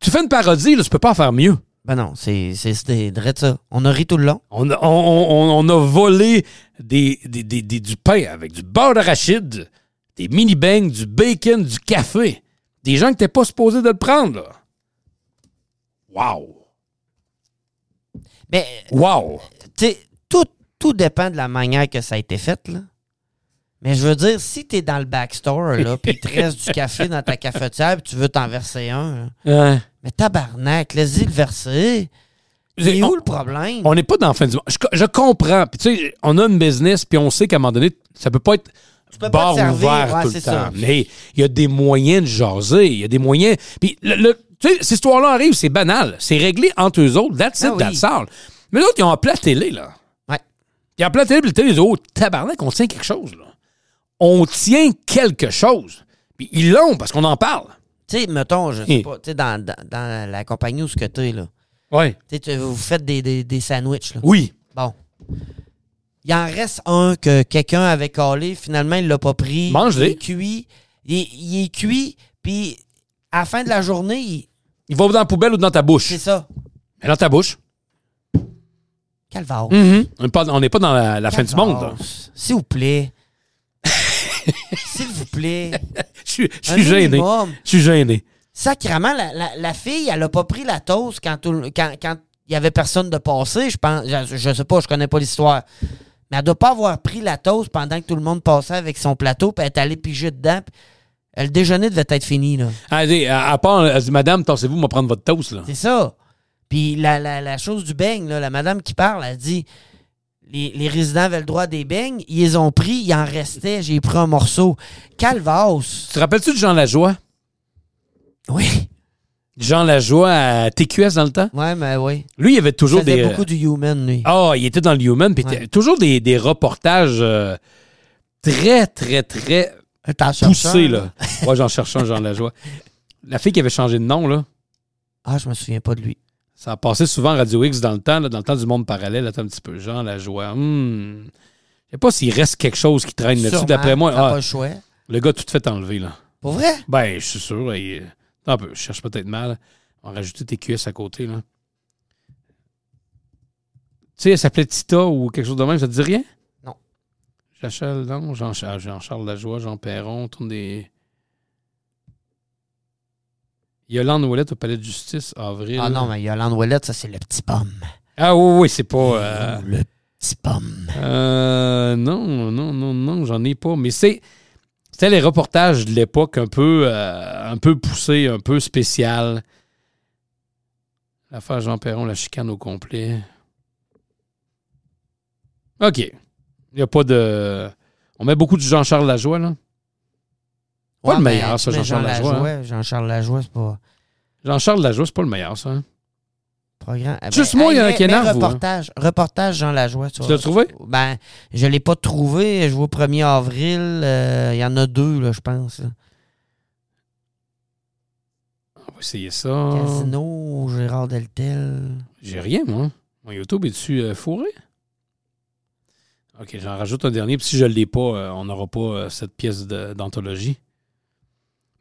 Tu fais une parodie, là, tu peux pas faire mieux. Ben non, c'est direct ça. On a ri tout le long. On a, on, on- on a volé des, des- des- des- du pain avec du beurre d'arachide, des mini-bangs, du bacon, du café. Des gens qui n'étaient pas supposés de le prendre, là. Wow! Mais, Wow! tu sais, tout, tout dépend de la manière que ça a été fait, là. Mais je veux dire, si t'es dans le backstore, là, puis il te reste du café dans ta cafetière, puis tu veux t'en verser un, là. Hein? mais tabarnak, laisse-y le verser. C'est où le problème? On n'est pas dans la fin du monde. Je, je comprends. Puis, tu sais, on a une business, puis on sait qu'à un moment donné, ça peut pas être bar ouvert ouais, tout le temps. ça. Mais il y a des moyens de jaser. Il y a des moyens. Puis, le, le- tu sais, cette histoire-là arrive, c'est banal. C'est réglé entre eux autres. That's it, Ah oui. that's all. Mais l'autre, ils ont appelé la télé, là. Ouais. Ils ont appelé la télé, puis la télé, ils disent, oh, tabarnak, on tient quelque chose, là. On tient quelque chose. Puis, ils l'ont parce qu'on en parle. Tu sais, mettons, je sais Hey. pas, tu sais, dans, dans, dans la compagnie où ce que t'es, là. Oui. Tu sais, vous faites des, des, des sandwichs, là. Oui. Bon. Il en reste un que quelqu'un avait collé, finalement, il l'a pas pris. Mange-les. Il est cuit. Il, est- il est cuit, puis à la fin de la journée, il- Il va dans la poubelle ou dans ta bouche. c'est ça. Mais dans ta bouche. Calvaire. Mhm. On n'est pas, on n'est pas dans la, la fin du monde. S'il vous plaît. S'il vous plaît. Je suis- gêné. Je suis gêné. Sacrement, la, la, la fille, elle a pas pris la toast quand le- quand, quand il y avait personne de passer, je pense. Je, je sais pas, je connais pas l'histoire. Mais elle doit pas avoir pris la toast pendant que tout le monde passait avec son plateau, puis elle est allée piger dedans. puis le déjeuner devait être fini, là. Elle dit, à, à part, elle dit, Madame, tassez-vous, on va prendre votre toast, là. C'est ça. Puis la, la, la chose du beigne, là, la madame qui parle, elle dit les, les résidents avaient le droit des beignes, ils les ont pris, il en restait, j'ai pris un morceau. Calvas. Tu te rappelles-tu de Jean Lajoie? Oui. Jean Lajoie à TQS dans le temps? Ouais, mais oui. Lui, il y avait Il toujours faisait des. beaucoup du human, lui. Ah, il était dans le Human, puis Ouais. toujours des, des reportages euh, très, très, très poussés, là. Moi, j'en cherchais un, Jean Lajoie. La fille qui avait changé de nom, là, Ah, je me souviens pas de lui. Ça a passé souvent à Radio X dans le temps, là, dans le temps du monde parallèle. Attends un petit peu. Jean Lajoie. Hmm. Je sais pas s'il reste quelque chose qui traîne là-dessus. D'après moi, ah, pas le choix. le gars tout fait enlever, là. Pour vrai? Ben, je suis sûr. Attends un peu, je cherche peut-être mal. On va rajouter TQS à côté, là. Tu sais, elle s'appelait Tita ou quelque chose de même, ça te dit rien? Non. Jean-Charles, non, Jean-Charles, Jean-Charles Lajoie, Jean Perron, on tourne des. Yolande Ouellette au Palais de Justice, avril. Ah non, mais Yolande Ouellette, ça, c'est le petit pomme. Ah oui, oui, c'est pas. euh, le petit pomme. euh, non, non, non, non, j'en ai pas. Mais c'est. C'était les reportages de l'époque un peu, euh, un peu poussés, un peu spécial. L'affaire Jean Perron, la chicane au complet. OK. Il n'y a pas de. On met beaucoup de Jean-Charles Lajoie, là. Pas le mais- meilleur, ça, Jean-Charles Jean Lajoie, Lajoie. Jean-Charles Lajoie, c'est pas Jean-Charles Lajoie, c'est pas le meilleur, ça. hein? programme. Eh Juste moi, il y en a qui mais énervent, vous, hein. Reportage, reportage Jean Lajoie. Tu l'as trouvé? Ben, je l'ai pas trouvé. Je vois au 1er avril. euh, Il y en a deux, là, je pense. On va essayer ça. Casino, Gérard Deltel. J'ai rien, moi. Mon YouTube est-tu euh, fourré? OK, j'en rajoute un dernier. Puis si je ne l'ai pas, euh, on n'aura pas cette pièce d'anthologie.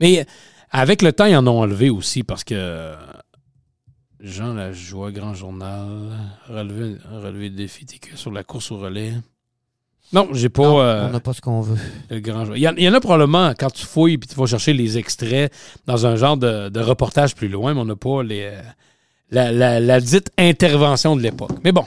Mais avec le temps, ils en ont enlevé aussi parce que Jean Lajoie, Grand Journal, relevé, relevé de défi TQ sur la course au relais. Non, j'ai pas Non, euh, On n'a pas ce qu'on veut. le grand. Il y, en, il y en a probablement quand tu fouilles puis tu vas chercher les extraits dans un genre de, de reportage plus loin, mais on n'a pas les, euh, la, la- la dite intervention de l'époque. Mais bon.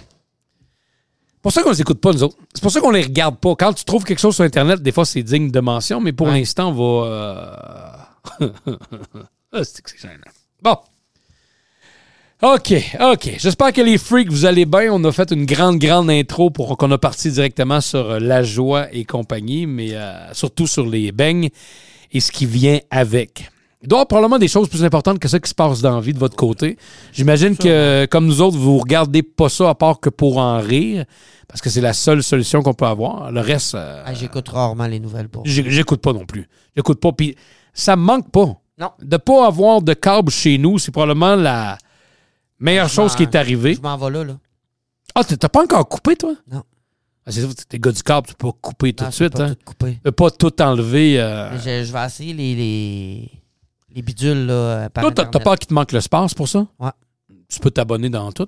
C'est pour ça qu'on les écoute pas, nous autres. C'est pour ça qu'on les regarde pas. Quand tu trouves quelque chose sur Internet, des fois, c'est digne de mention, mais pour Ouais. l'instant, on va. euh, ah, c'est. Bon. OK, OK. J'espère que les freaks, vous allez bien. On a fait une grande, grande intro pour qu'on a parti directement sur euh, la joie et compagnie, mais euh, surtout sur les beignes et ce qui vient avec. Il doit y avoir probablement des choses plus importantes que ça qui se passe dans la vie de votre côté. J'imagine que, comme nous autres, vous regardez pas ça à part que pour en rire, parce que c'est la seule solution qu'on peut avoir. Le reste, euh, Ah, J'écoute rarement les nouvelles pour. j'ai- j'écoute pas non plus. J'écoute pas. Puis ça me manque pas. Non. De pas avoir de câble chez nous, c'est probablement la meilleure chose qui est arrivée. Je m'en vais là, là. Ah, t'as t'as pas encore coupé, toi? Non. Ah, c'est ça, t'es gars du câble, tu peux pas couper tout Non, de je peux suite. pas Hein? tout couper. Tu peux pas tout enlever. euh. Je, je vais essayer les, les, les bidules là, euh, par Toi, t'as Internet. peur qu'il te manque le space pour ça? Ouais. Tu peux t'abonner dans tout?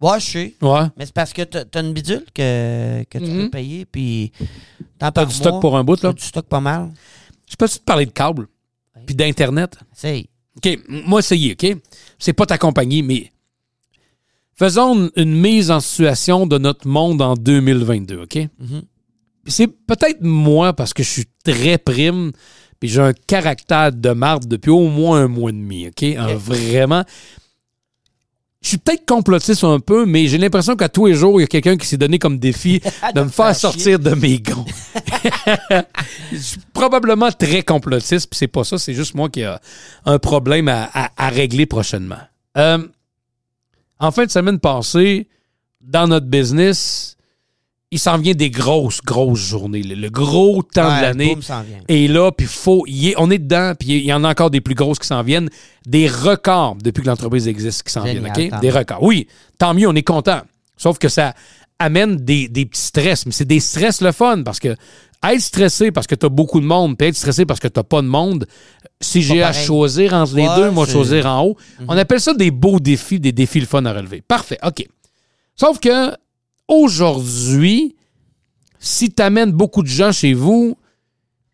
Ouais, je sais. Ouais. Mais c'est parce que t'as t'as une bidule que, que tu Mhm. peux payer, puis t'en T'as du stock pour un bout, là? du stock pas mal. Je peux te parler de câble puis d'Internet? Essaye. OK, m- moi, essayez, OK? C'est pas ta compagnie, mais faisons une, une mise en situation de notre monde en 2022, OK? Mhm. Puis C'est peut-être moi parce que je suis très prime puis j'ai un caractère de marde depuis au moins un mois et demi, OK? Vraiment. Je suis peut-être complotiste un peu, mais j'ai l'impression qu'à tous les jours, il y a quelqu'un qui s'est donné comme défi de me faire sortir de mes gonds. je suis probablement très complotiste, puis c'est pas ça, c'est juste moi qui a un problème à, à- à régler prochainement. Euh, en fin de semaine passée, dans notre business, il s'en vient des grosses, grosses journées. Le, le gros temps de l'année boum, s'en vient. est là, puis faut, est- on est dedans, puis il y en a encore des plus grosses qui s'en viennent. Des records depuis que l'entreprise existe qui s'en viennent, Des records. Oui, tant mieux, on est content. Sauf que ça amène des, des petits stress. Mais c'est des stress le fun, parce que être stressé parce que tu as beaucoup de monde, puis être stressé parce que tu pas de monde, si j'ai à choisir entre les Ouais, deux, moi, choisir en haut. On appelle ça des beaux défis, des défis le fun à relever. Parfait, OK. Sauf que aujourd'hui, si tu amènes beaucoup de gens chez vous,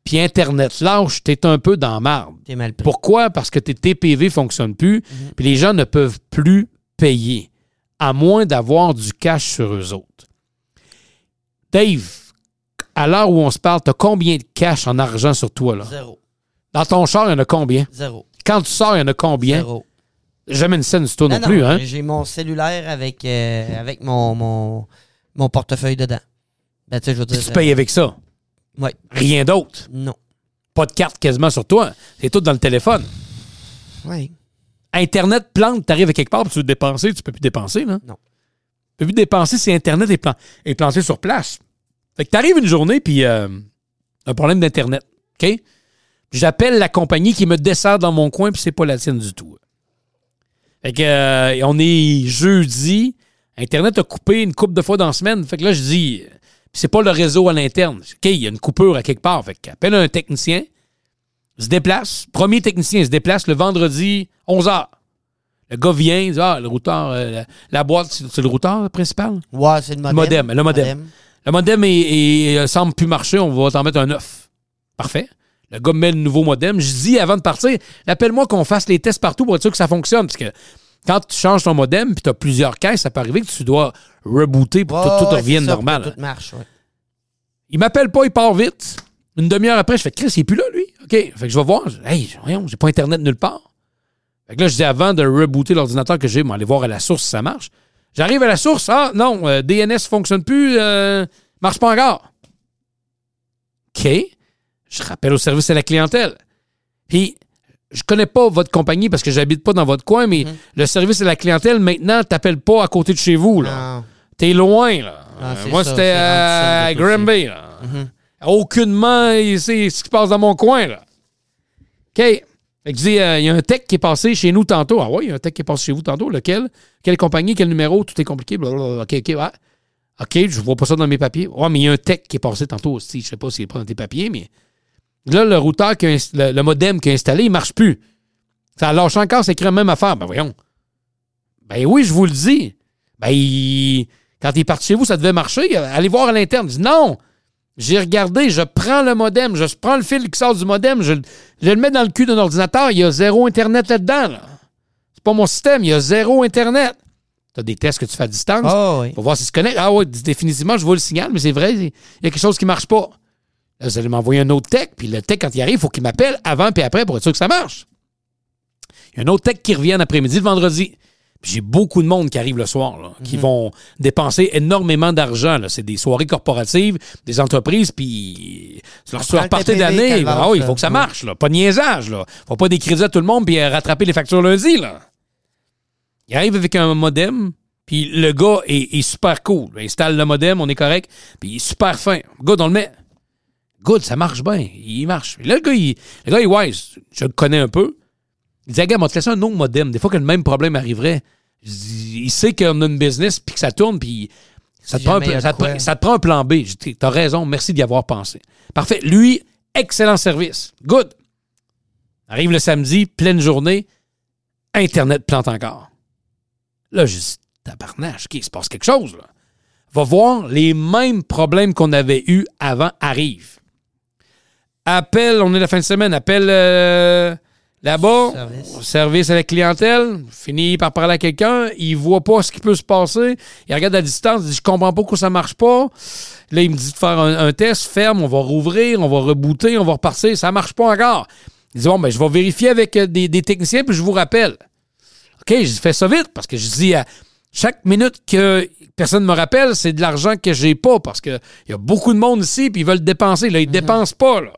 puis Internet lâche, t'es un peu dans marde. T'es mal pris. Pourquoi? Parce que tes TPV ne fonctionnent plus, Mhm. puis les gens ne peuvent plus payer, à moins d'avoir du cash sur eux autres. Dave, à l'heure où on se parle, tu as combien de cash en argent sur toi? Là? Zéro. Dans ton char, il y en a combien? Zéro. Quand tu sors, il y en a combien? Zéro. Jamais une scène sur toi non, Non, plus, non, hein? J'ai mon cellulaire avec, euh, avec mon, mon, mon portefeuille dedans. Ben, tu sais, je veux dire. Tu payes avec ça? euh, ouais. Rien d'autre? Non. Pas de carte quasiment sur toi. C'est tout dans le téléphone. Oui. Internet plante, t'arrives à quelque part, puis tu veux dépenser, tu peux plus dépenser, là. Non. Tu peux plus dépenser si Internet est, plan- est planté sur place. Fait que t'arrives une journée, puis euh, un problème d'Internet, OK? J'appelle la compagnie qui me dessert dans mon coin, puis c'est pas la tienne du tout. Fait que, euh, on est jeudi, Internet a coupé une coupe de fois dans la semaine. Fait que là, je dis, euh, c'est pas le réseau à l'interne. OK, il y a une coupure à quelque part. Fait qu'appelle un technicien, se déplace. Premier technicien se déplace le vendredi, 11h. Le gars vient, il dit Ah, le routeur, euh, la, la boîte, c'est le routeur principal? Ouais, c'est le modem. modem, le modem. Le modem semble plus marcher, on va t'en mettre un neuf. Parfait. Le gars me met le nouveau modem. Je dis avant de partir, appelle-moi qu'on fasse les tests partout pour être sûr que ça fonctionne. Parce que quand tu changes ton modem puis tu as plusieurs caisses, ça peut arriver que tu dois rebooter pour que tout, tout ouais, revienne ça, normal. Tout marche, ouais. Il m'appelle pas, il part vite. Une demi-heure après, je fais Chris, il est plus là, lui. OK. Fait que je vais voir. Je- Hey, voyons, j'ai pas Internet nulle part. Fait que là, je dis avant de rebooter l'ordinateur que j'ai, vais aller voir à la source si ça marche. J'arrive à la source. Ah, non, euh, DNS fonctionne plus, euh, marche pas encore. OK. Je rappelle au service à la clientèle. Puis, je connais pas votre compagnie parce que j'habite pas dans votre coin, mais le service à la clientèle, maintenant, t'appelles pas à côté de chez vous, là. T'es loin, là. Ah, c'est moi, c'était c'est à. Granby, là. Mhm. Aucunement, sait ce qui se passe dans mon coin, là. OK. Fait que je dis, euh, il y a un tech qui est passé chez nous tantôt. Ah ouais, il y a un tech qui est passé chez vous tantôt. Lequel? Quelle compagnie? Quel numéro? Tout est compliqué. Blablabla. OK, OK, ouais. OK, je vois pas ça dans mes papiers. Ouais, mais il y a un tech qui est passé tantôt aussi. Je sais pas s'il est pas dans tes papiers, mais là, le routeur, qui inst- le, le modem qui est installé, il marche plus. Ça lâche encore, c'est écrit la même affaire. Ben voyons. Ben oui, je vous le dis. Ben, il- quand il est parti chez vous, ça devait marcher. Allez voir à l'interne. Dis non. J'ai regardé, je prends le modem, je prends le fil qui sort du modem, je, je le mets dans le cul d'un ordinateur, il y a zéro Internet là-dedans. Là. C'est pas mon système, il y a zéro Internet. Tu as des tests que tu fais à distance Ah oui. pour voir si se connecte. Ah oui, définitivement, je vois le signal, mais c'est vrai, il y a quelque chose qui marche pas. Là, vous allez m'envoyer un autre tech, puis le tech, quand il arrive, il faut qu'il m'appelle avant puis après pour être sûr que ça marche. Il y a un autre tech qui revient l'après-midi, le vendredi. Puis j'ai beaucoup de monde qui arrive le soir, là, qui vont dépenser énormément d'argent. C'est des soirées corporatives, des entreprises, puis leur le party TPV d'année. Ah il faut que ça marche. Là. Pas de niaisage. Là. Faut pas des crédits à tout le monde puis euh, rattraper les factures lundi. Là. Il arrive avec un modem, puis le gars est, est super cool. Il installe le modem, on est correct, puis il est super fin. Good, on le met. Good, ça marche bien. Il marche. Là, le gars, il, le gars, il wise. Je le connais un peu. Il dit, gars, on va te laisser un autre modem. Des fois que le même problème arriverait, il sait qu'on a une business, puis que ça tourne, puis Ça te, prend un, ça te prend- quoi. ça te prend un plan B. T'as raison, merci d'y avoir pensé. Parfait. Lui, excellent service. Good. Arrive le samedi, pleine journée, Internet plante encore. Là, je dis, tabarnache, OK, il se passe quelque chose, là. Va voir, les mêmes problèmes qu'on avait eus avant arrivent. Appelle, on est la fin de semaine, appelle euh, là-bas, Service. service à la clientèle, finit par parler à quelqu'un, il voit pas ce qui peut se passer, il regarde à distance, il dit, je comprends pas pourquoi ça marche pas. Là, il me dit de faire un, un test, ferme, on va rouvrir, on va rebooter, on va repartir, ça marche pas encore. Il dit, bon, ben, je vais vérifier avec euh, des, des techniciens, puis je vous rappelle. OK, je fais ça vite, parce que je dis, à chaque minute que personne me rappelle, c'est de l'argent que j'ai pas, parce qu'il y a beaucoup de monde ici, puis ils veulent dépenser. Là, ils dépensent pas, là.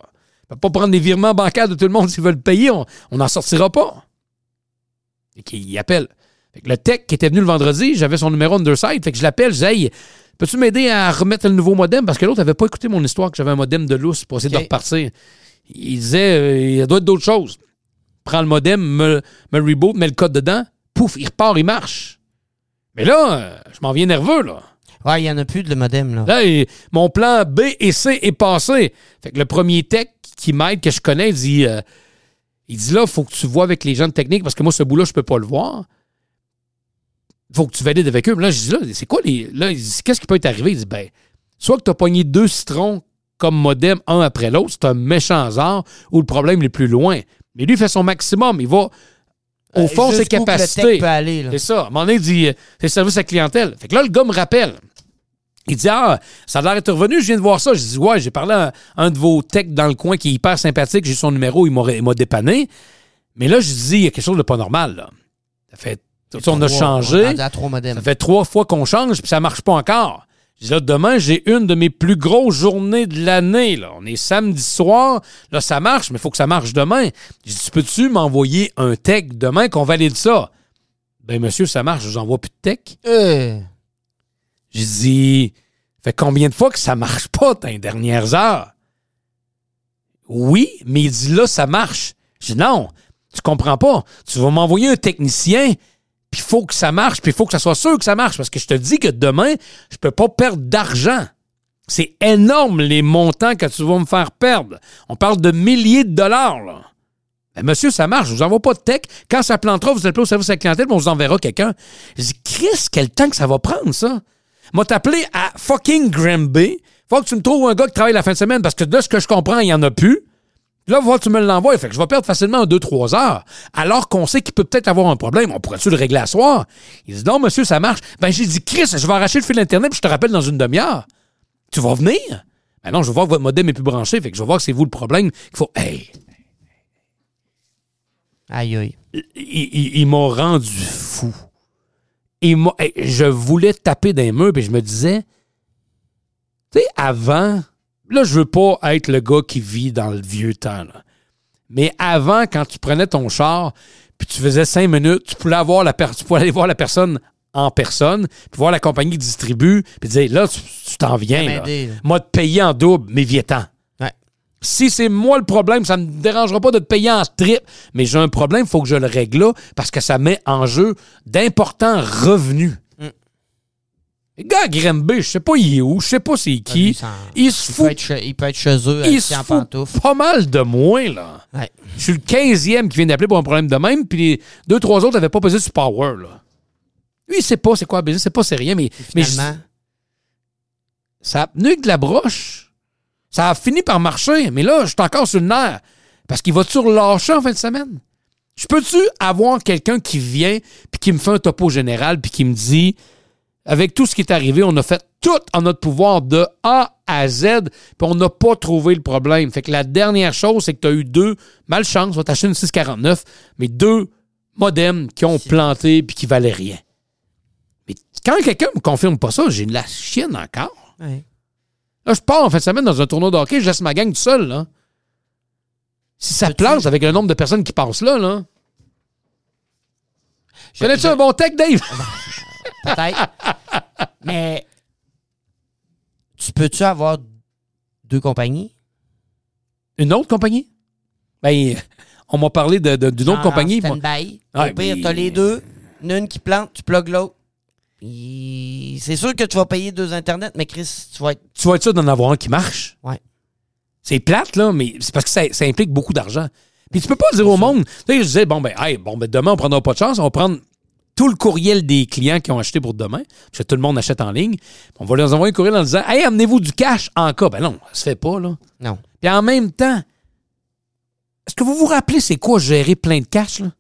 Peuvent pas prendre des virements bancaires de tout le monde s'ils veulent payer, on n'en sortira pas. Et qu'il appelle. Fait que le tech qui était venu le vendredi, j'avais son numéro underside, fait que je l'appelle, je dis, hey, peux-tu m'aider à remettre le nouveau modem? Parce que l'autre n'avait pas écouté mon histoire que j'avais un modem de lousse pour essayer de repartir. Il disait, euh, il doit être d'autres choses. Prends le modem, me, me reboot, mets le code dedans, pouf, il repart, il marche. Mais là, je m'en viens nerveux, là. Ouais, il n'y en a plus de le modem, là. Là, mon plan B et C est passé. Fait que le premier tech qui m'aide, que je connais, il dit, euh, il dit là, il faut que tu vois avec les gens de technique, parce que moi, ce bout-là, je peux pas le voir. Il faut que tu valides avec eux. Mais là, je dis là, c'est quoi les. Là, il dit, qu'est-ce qui peut être arrivé? Il dit, ben, soit que tu as pogné deux citrons comme modem, un après l'autre, c'est un méchant hasard, ou le problème est plus loin. Mais lui, il fait son maximum. Il va au Euh, fond ses capacités. C'est ça. À un moment donné, il dit, euh, c'est service à clientèle. Fait que là, le gars me rappelle. Il dit, ah, ça a l'air d'être revenu, je viens de voir ça. Je dis, ouais, j'ai parlé à un de vos techs dans le coin qui est hyper sympathique, j'ai son numéro, il m'a dépanné. Mais là, je dis, il y a quelque chose de pas normal, là. Ça fait, on a changé. modems. Ça fait trois fois qu'on change, puis ça marche pas encore. Je dis là, demain, j'ai une de mes plus grosses journées de l'année. Là. On est samedi soir. Là, ça marche, mais il faut que ça marche demain. Je dis, peux-tu m'envoyer un tech demain qu'on valide ça? Ben, monsieur, ça marche, j'envoie plus de tech. Euh, J'ai dit, fait combien de fois que ça marche pas dans les dernières heures? Oui, mais il dit là, ça marche. Je dis non, tu comprends pas. Tu vas m'envoyer un technicien, puis il faut que ça marche, puis il faut que ça soit sûr que ça marche, parce que je te dis que demain, je peux pas perdre d'argent. C'est énorme les montants que tu vas me faire perdre. On parle de milliers de dollars, là. Ben, monsieur, ça marche. Je vous envoie pas de tech. Quand ça plantera, vous appelez au service à la clientèle, puis on vous enverra quelqu'un. Je dis, Chris, quel temps que ça va prendre, ça? M'a t'appelé à fucking Granby. Faut que tu me trouves un gars qui travaille la fin de semaine, parce que de ce que je comprends, il y en a plus. Là, va, tu me l'envoies. Fait que je vais perdre facilement 2-3 heures. Alors qu'on sait qu'il peut peut-être avoir un problème. On pourrait-tu le régler à soir? Il dit, non, monsieur, ça marche. Ben, j'ai dit, Chris, je vais arracher le fil Internet, puis je te rappelle dans une demi-heure. Tu vas venir? Ben non, je vais voir que votre modem est plus branché. Fait que je vais voir que c'est vous le problème. Il faut, hey, Aïe, aïe. il, il- il m'a rendu fou. M'a- hey, je voulais taper des murs, puis je me disais, tu sais, avant, là, je veux pas être le gars qui vit dans le vieux temps, là. Mais avant, quand tu prenais ton char, puis tu faisais cinq minutes, tu pouvais, avoir la tu pouvais aller voir la personne en personne, puis voir la compagnie qui distribue, puis dire, là, tu t'en viens, Viens là. Moi, te payer en double, mais viens-t'en. Si c'est moi le problème, ça me dérangera pas de te payer en strip, mais j'ai un problème, il faut que je le règle là parce que ça met en jeu d'importants revenus. Mm. Le gars à Granby, je sais pas il est où, je sais pas c'est qui. ça- Il se fout, il peut être chez eux, il se en fout pantoufles. pas mal de moi, là. Ouais. Je suis le 15e qui vient d'appeler pour un problème de même, puis les deux, trois autres n'avaient pas pesé sur Power, là. Lui, il sait pas c'est quoi la business, c'est pas c'est rien, mais, mais je- Finalement, ça a tenu que de la broche. Ça a fini par marcher, mais là, je suis encore sur le nerf. Parce qu'il va-tu relâcher en fin de semaine? Je peux-tu avoir quelqu'un qui vient puis qui me fait un topo général puis qui me dit avec tout ce qui est arrivé, on a fait tout en notre pouvoir de A à Z, puis on n'a pas trouvé le problème. Fait que la dernière chose, c'est que tu as eu deux, malchance, on va t'acheter une 649, mais deux modems qui ont planté puis qui valaient rien. Mais quand quelqu'un me confirme pas ça, j'ai de la chienne encore. ouais. Là, je pars en fin de semaine dans un tournoi de hockey, je laisse ma gang tout seul, là. Si ça plante avec le nombre de personnes qui passent là, là. Je- Connais-tu un bon tech, Dave? Peut-être. Mais tu peux-tu avoir deux compagnies? Une autre compagnie? Ben, on m'a parlé de- de- d'une autre En compagnie. stand-by. Ouais, Au pire, mais- t'as les deux. Une qui plante, tu plugues l'autre. C'est sûr que tu vas payer deux Internet, mais Chris, tu vas être. Tu vas être sûr d'en avoir un qui marche. Ouais. C'est plate, là, mais c'est parce que ça, ça implique beaucoup d'argent. Puis tu peux pas dire au monde, tu sais, je disais, bon, ben, hey, bon, ben, demain, on prendra pas de chance, on va prendre tout le courriel des clients qui ont acheté pour demain, parce que tout le monde achète en ligne. On va leur envoyer un courriel en disant, hey, amenez-vous du cash en cas. Ben non, ça se fait pas, là. Non. Puis en même temps, est-ce que vous vous rappelez c'est quoi gérer plein de cash, là?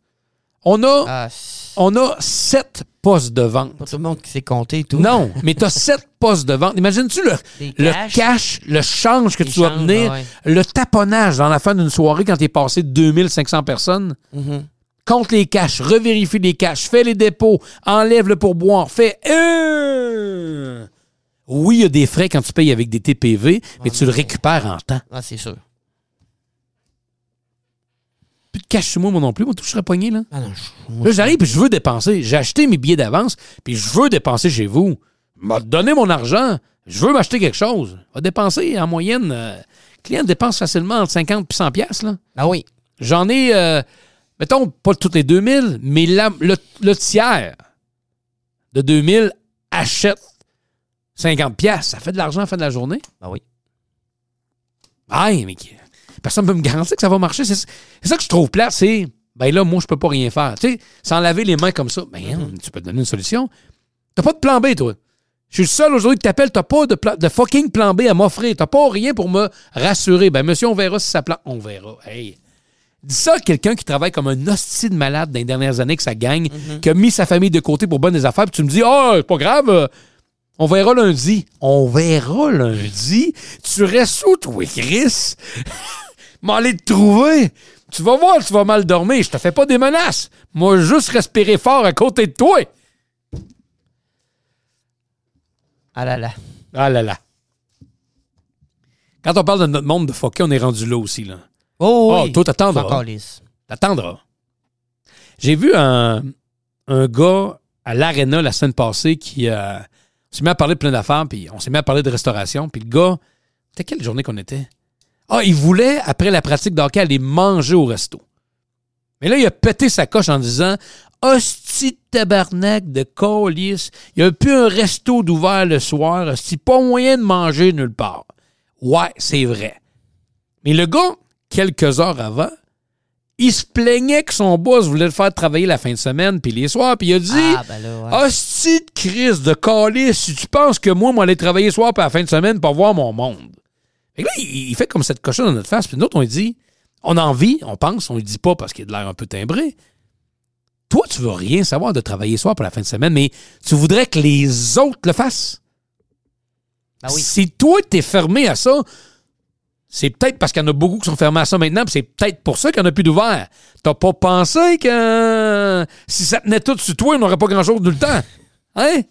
On a, Ah, on a sept postes de vente. pas tout le monde qui sait compter et tout. Non, mais tu as sept postes de vente. Imagines-tu le, le cash. le change que Les tu dois ouais. le taponnage dans la fin d'une soirée quand tu es passé de 2500 personnes? Mhm. Compte les cash, revérifie les cash, fais les dépôts, enlève le pourboire, fais. Euh... Oui, il y a des frais quand tu payes avec des TPV, mais tu le récupères en temps. Ah, c'est sûr. Sur moi, moi non plus. Moi, tout, je serais pogné, là. Ah non, je- moi, Là, j'arrive puis je veux dépenser. J'ai acheté mes billets d'avance, puis je veux dépenser chez vous. M'a donné mon argent. Je veux m'acheter quelque chose. Va dépenser en moyenne. euh, le client dépense facilement entre 50 et 100 pièces là. Ah oui. J'en ai, euh, mettons, pas toutes les 2000, mais la- le, le tiers de 2000 achète 50 pièces. Ça fait de l'argent à la fin de la journée. Ah oui. Aïe, mais qui- personne ne peut me garantir que ça va marcher. C'est ça que je trouve plate, c'est ben là, moi, je peux pas rien faire. Tu sais, sans laver les mains comme ça, ben hein, tu peux te donner une solution. T'as pas de plan B, toi. Je suis le seul aujourd'hui qui t'appelle, t'as pas de, pla- de fucking plan B à m'offrir. T'as pas rien pour me rassurer. Ben, monsieur, on verra si ça plan. On verra. Hey. Dis ça à quelqu'un qui travaille comme un hostie de malade dans les dernières années, que ça gagne, qui a mis sa famille de côté pour bonnes des affaires, puis tu me dis, oh, c'est pas grave, euh, on verra lundi. On verra lundi. Tu restes où, toi, Chris? M'aller te trouver. Tu vas voir, tu vas mal dormir. Je te fais pas des menaces. Moi, juste respirer fort à côté de toi. Ah là là. Ah là là. Quand on parle de notre monde de fucké, on est rendu là aussi, là. Oh, Oh, oui. toi, t'attendras. T'attendras. J'ai vu un, un gars à l'Arena la semaine passée qui euh, s'est mis à parler de plein d'affaires, puis on s'est mis à parler de restauration, puis le gars, c'était quelle journée qu'on était? Ah, il voulait, après la pratique d'hockey, aller manger au resto. Mais là, il a pété sa coche en disant Hostie de tabarnak de colis, il n'y a plus un resto d'ouvert le soir, hostie, pas moyen de manger nulle part. Ouais, c'est vrai. Mais le gars, quelques heures avant, il se plaignait que son boss voulait le faire travailler la fin de semaine puis les soirs, puis il a dit Ah, ben là, ouais. Hostie de crise de calice, si tu penses que moi, moi, aller travailler soir puis la fin de semaine pour voir mon monde. Fait que là, il, il fait comme cette cochonne dans notre face, puis nous autres, on lui dit On a envie, on pense, on lui dit pas parce qu'il a de l'air un peu timbré. Toi, tu veux rien savoir de travailler soir pour la fin de semaine, mais tu voudrais que les autres le fassent. Ah oui. Si toi, t'es fermé à ça, c'est peut-être parce qu'il y en a beaucoup qui sont fermés à ça maintenant, puis c'est peut-être pour ça qu'il n'y en a plus d'ouvert. T'as pas pensé que si ça tenait tout sur toi, on n'aurait pas grand-chose tout le temps. Hein? Il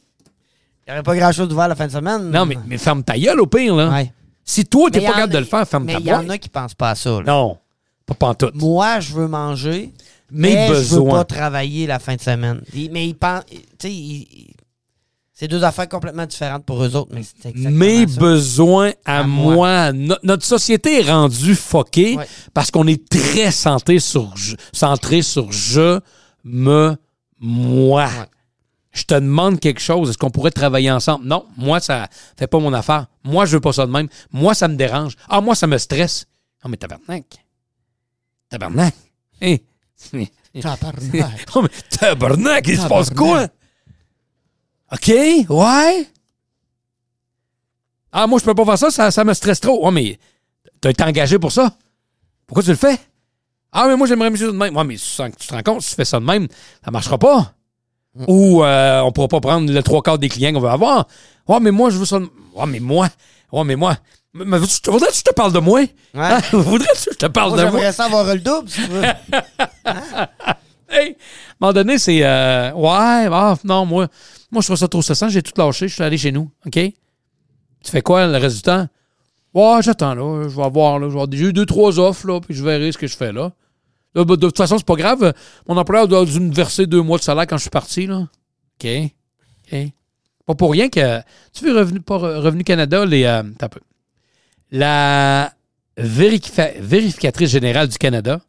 n'y aurait pas grand-chose d'ouvert la fin de semaine. Non, mais, mais ferme ta gueule au pire, là. Ouais. Si toi, t'es Mais pas capable de le faire, ferme Mais ta il y en boîte. a qui pensent pas à ça. là. Non, pas pantoute. Moi, je veux manger, Mes mais je veux pas travailler la fin de semaine. Mais ils pensent... Tu sais, ils- c'est deux affaires complètement différentes pour eux autres, mais c'est exactement Mes ça. besoins à, À moi. moi. No- notre société est rendue fuckée Ouais. parce qu'on est très centré sur, je- centré sur je, me, moi. Ouais. Je te demande quelque chose, est-ce qu'on pourrait travailler ensemble? Non, moi, ça fait pas mon affaire. Moi, je veux pas ça de même. Moi, ça me dérange. Ah, moi, ça me stresse. Ah, mais tabarnak. Tabarnak. Hein? Tabarnak. Oh, mais tabarnak, il se passe quoi? OK, ouais. Ah, moi, je peux pas faire ça, ça, ça me stresse trop. Ouais, mais t'as été engagé pour ça. Pourquoi tu le fais? Ah, mais moi, j'aimerais mieux ça de même. Ouais, mais tu, sens- tu te rends compte, si tu fais ça de même, ça marchera pas. Ou euh, on pourra pas prendre le trois quarts des clients qu'on veut avoir. Ouais, mais moi, je veux ça. Ouais, mais moi. Ouais, mais moi. Mais, voudrais-tu que je te parle de moi? Hein? Voudrais-tu que je te parle Moi, de moi? j'aimerais ça avoir le double, si tu veux. Hey, à un moment donné, c'est euh, Ouais, ah, non, moi, moi, je trouve ça trop stressant. J'ai tout lâché. Je suis allé chez nous. OK? Tu fais quoi le reste du temps? Ouais, j'attends, là. Je vais voir, là. je vais avoir- J'ai eu deux, trois offres, là, puis je verrai ce que je fais, là. Là, ben, de toute façon, c'est pas grave. Mon employeur doit me verser deux mois de salaire quand je suis parti, là. OK. OK. Pas pour rien que. Tu veux Revenu, pas Re- Revenu Canada, les. euh, un peu. La vérifica- vérificatrice générale du Canada.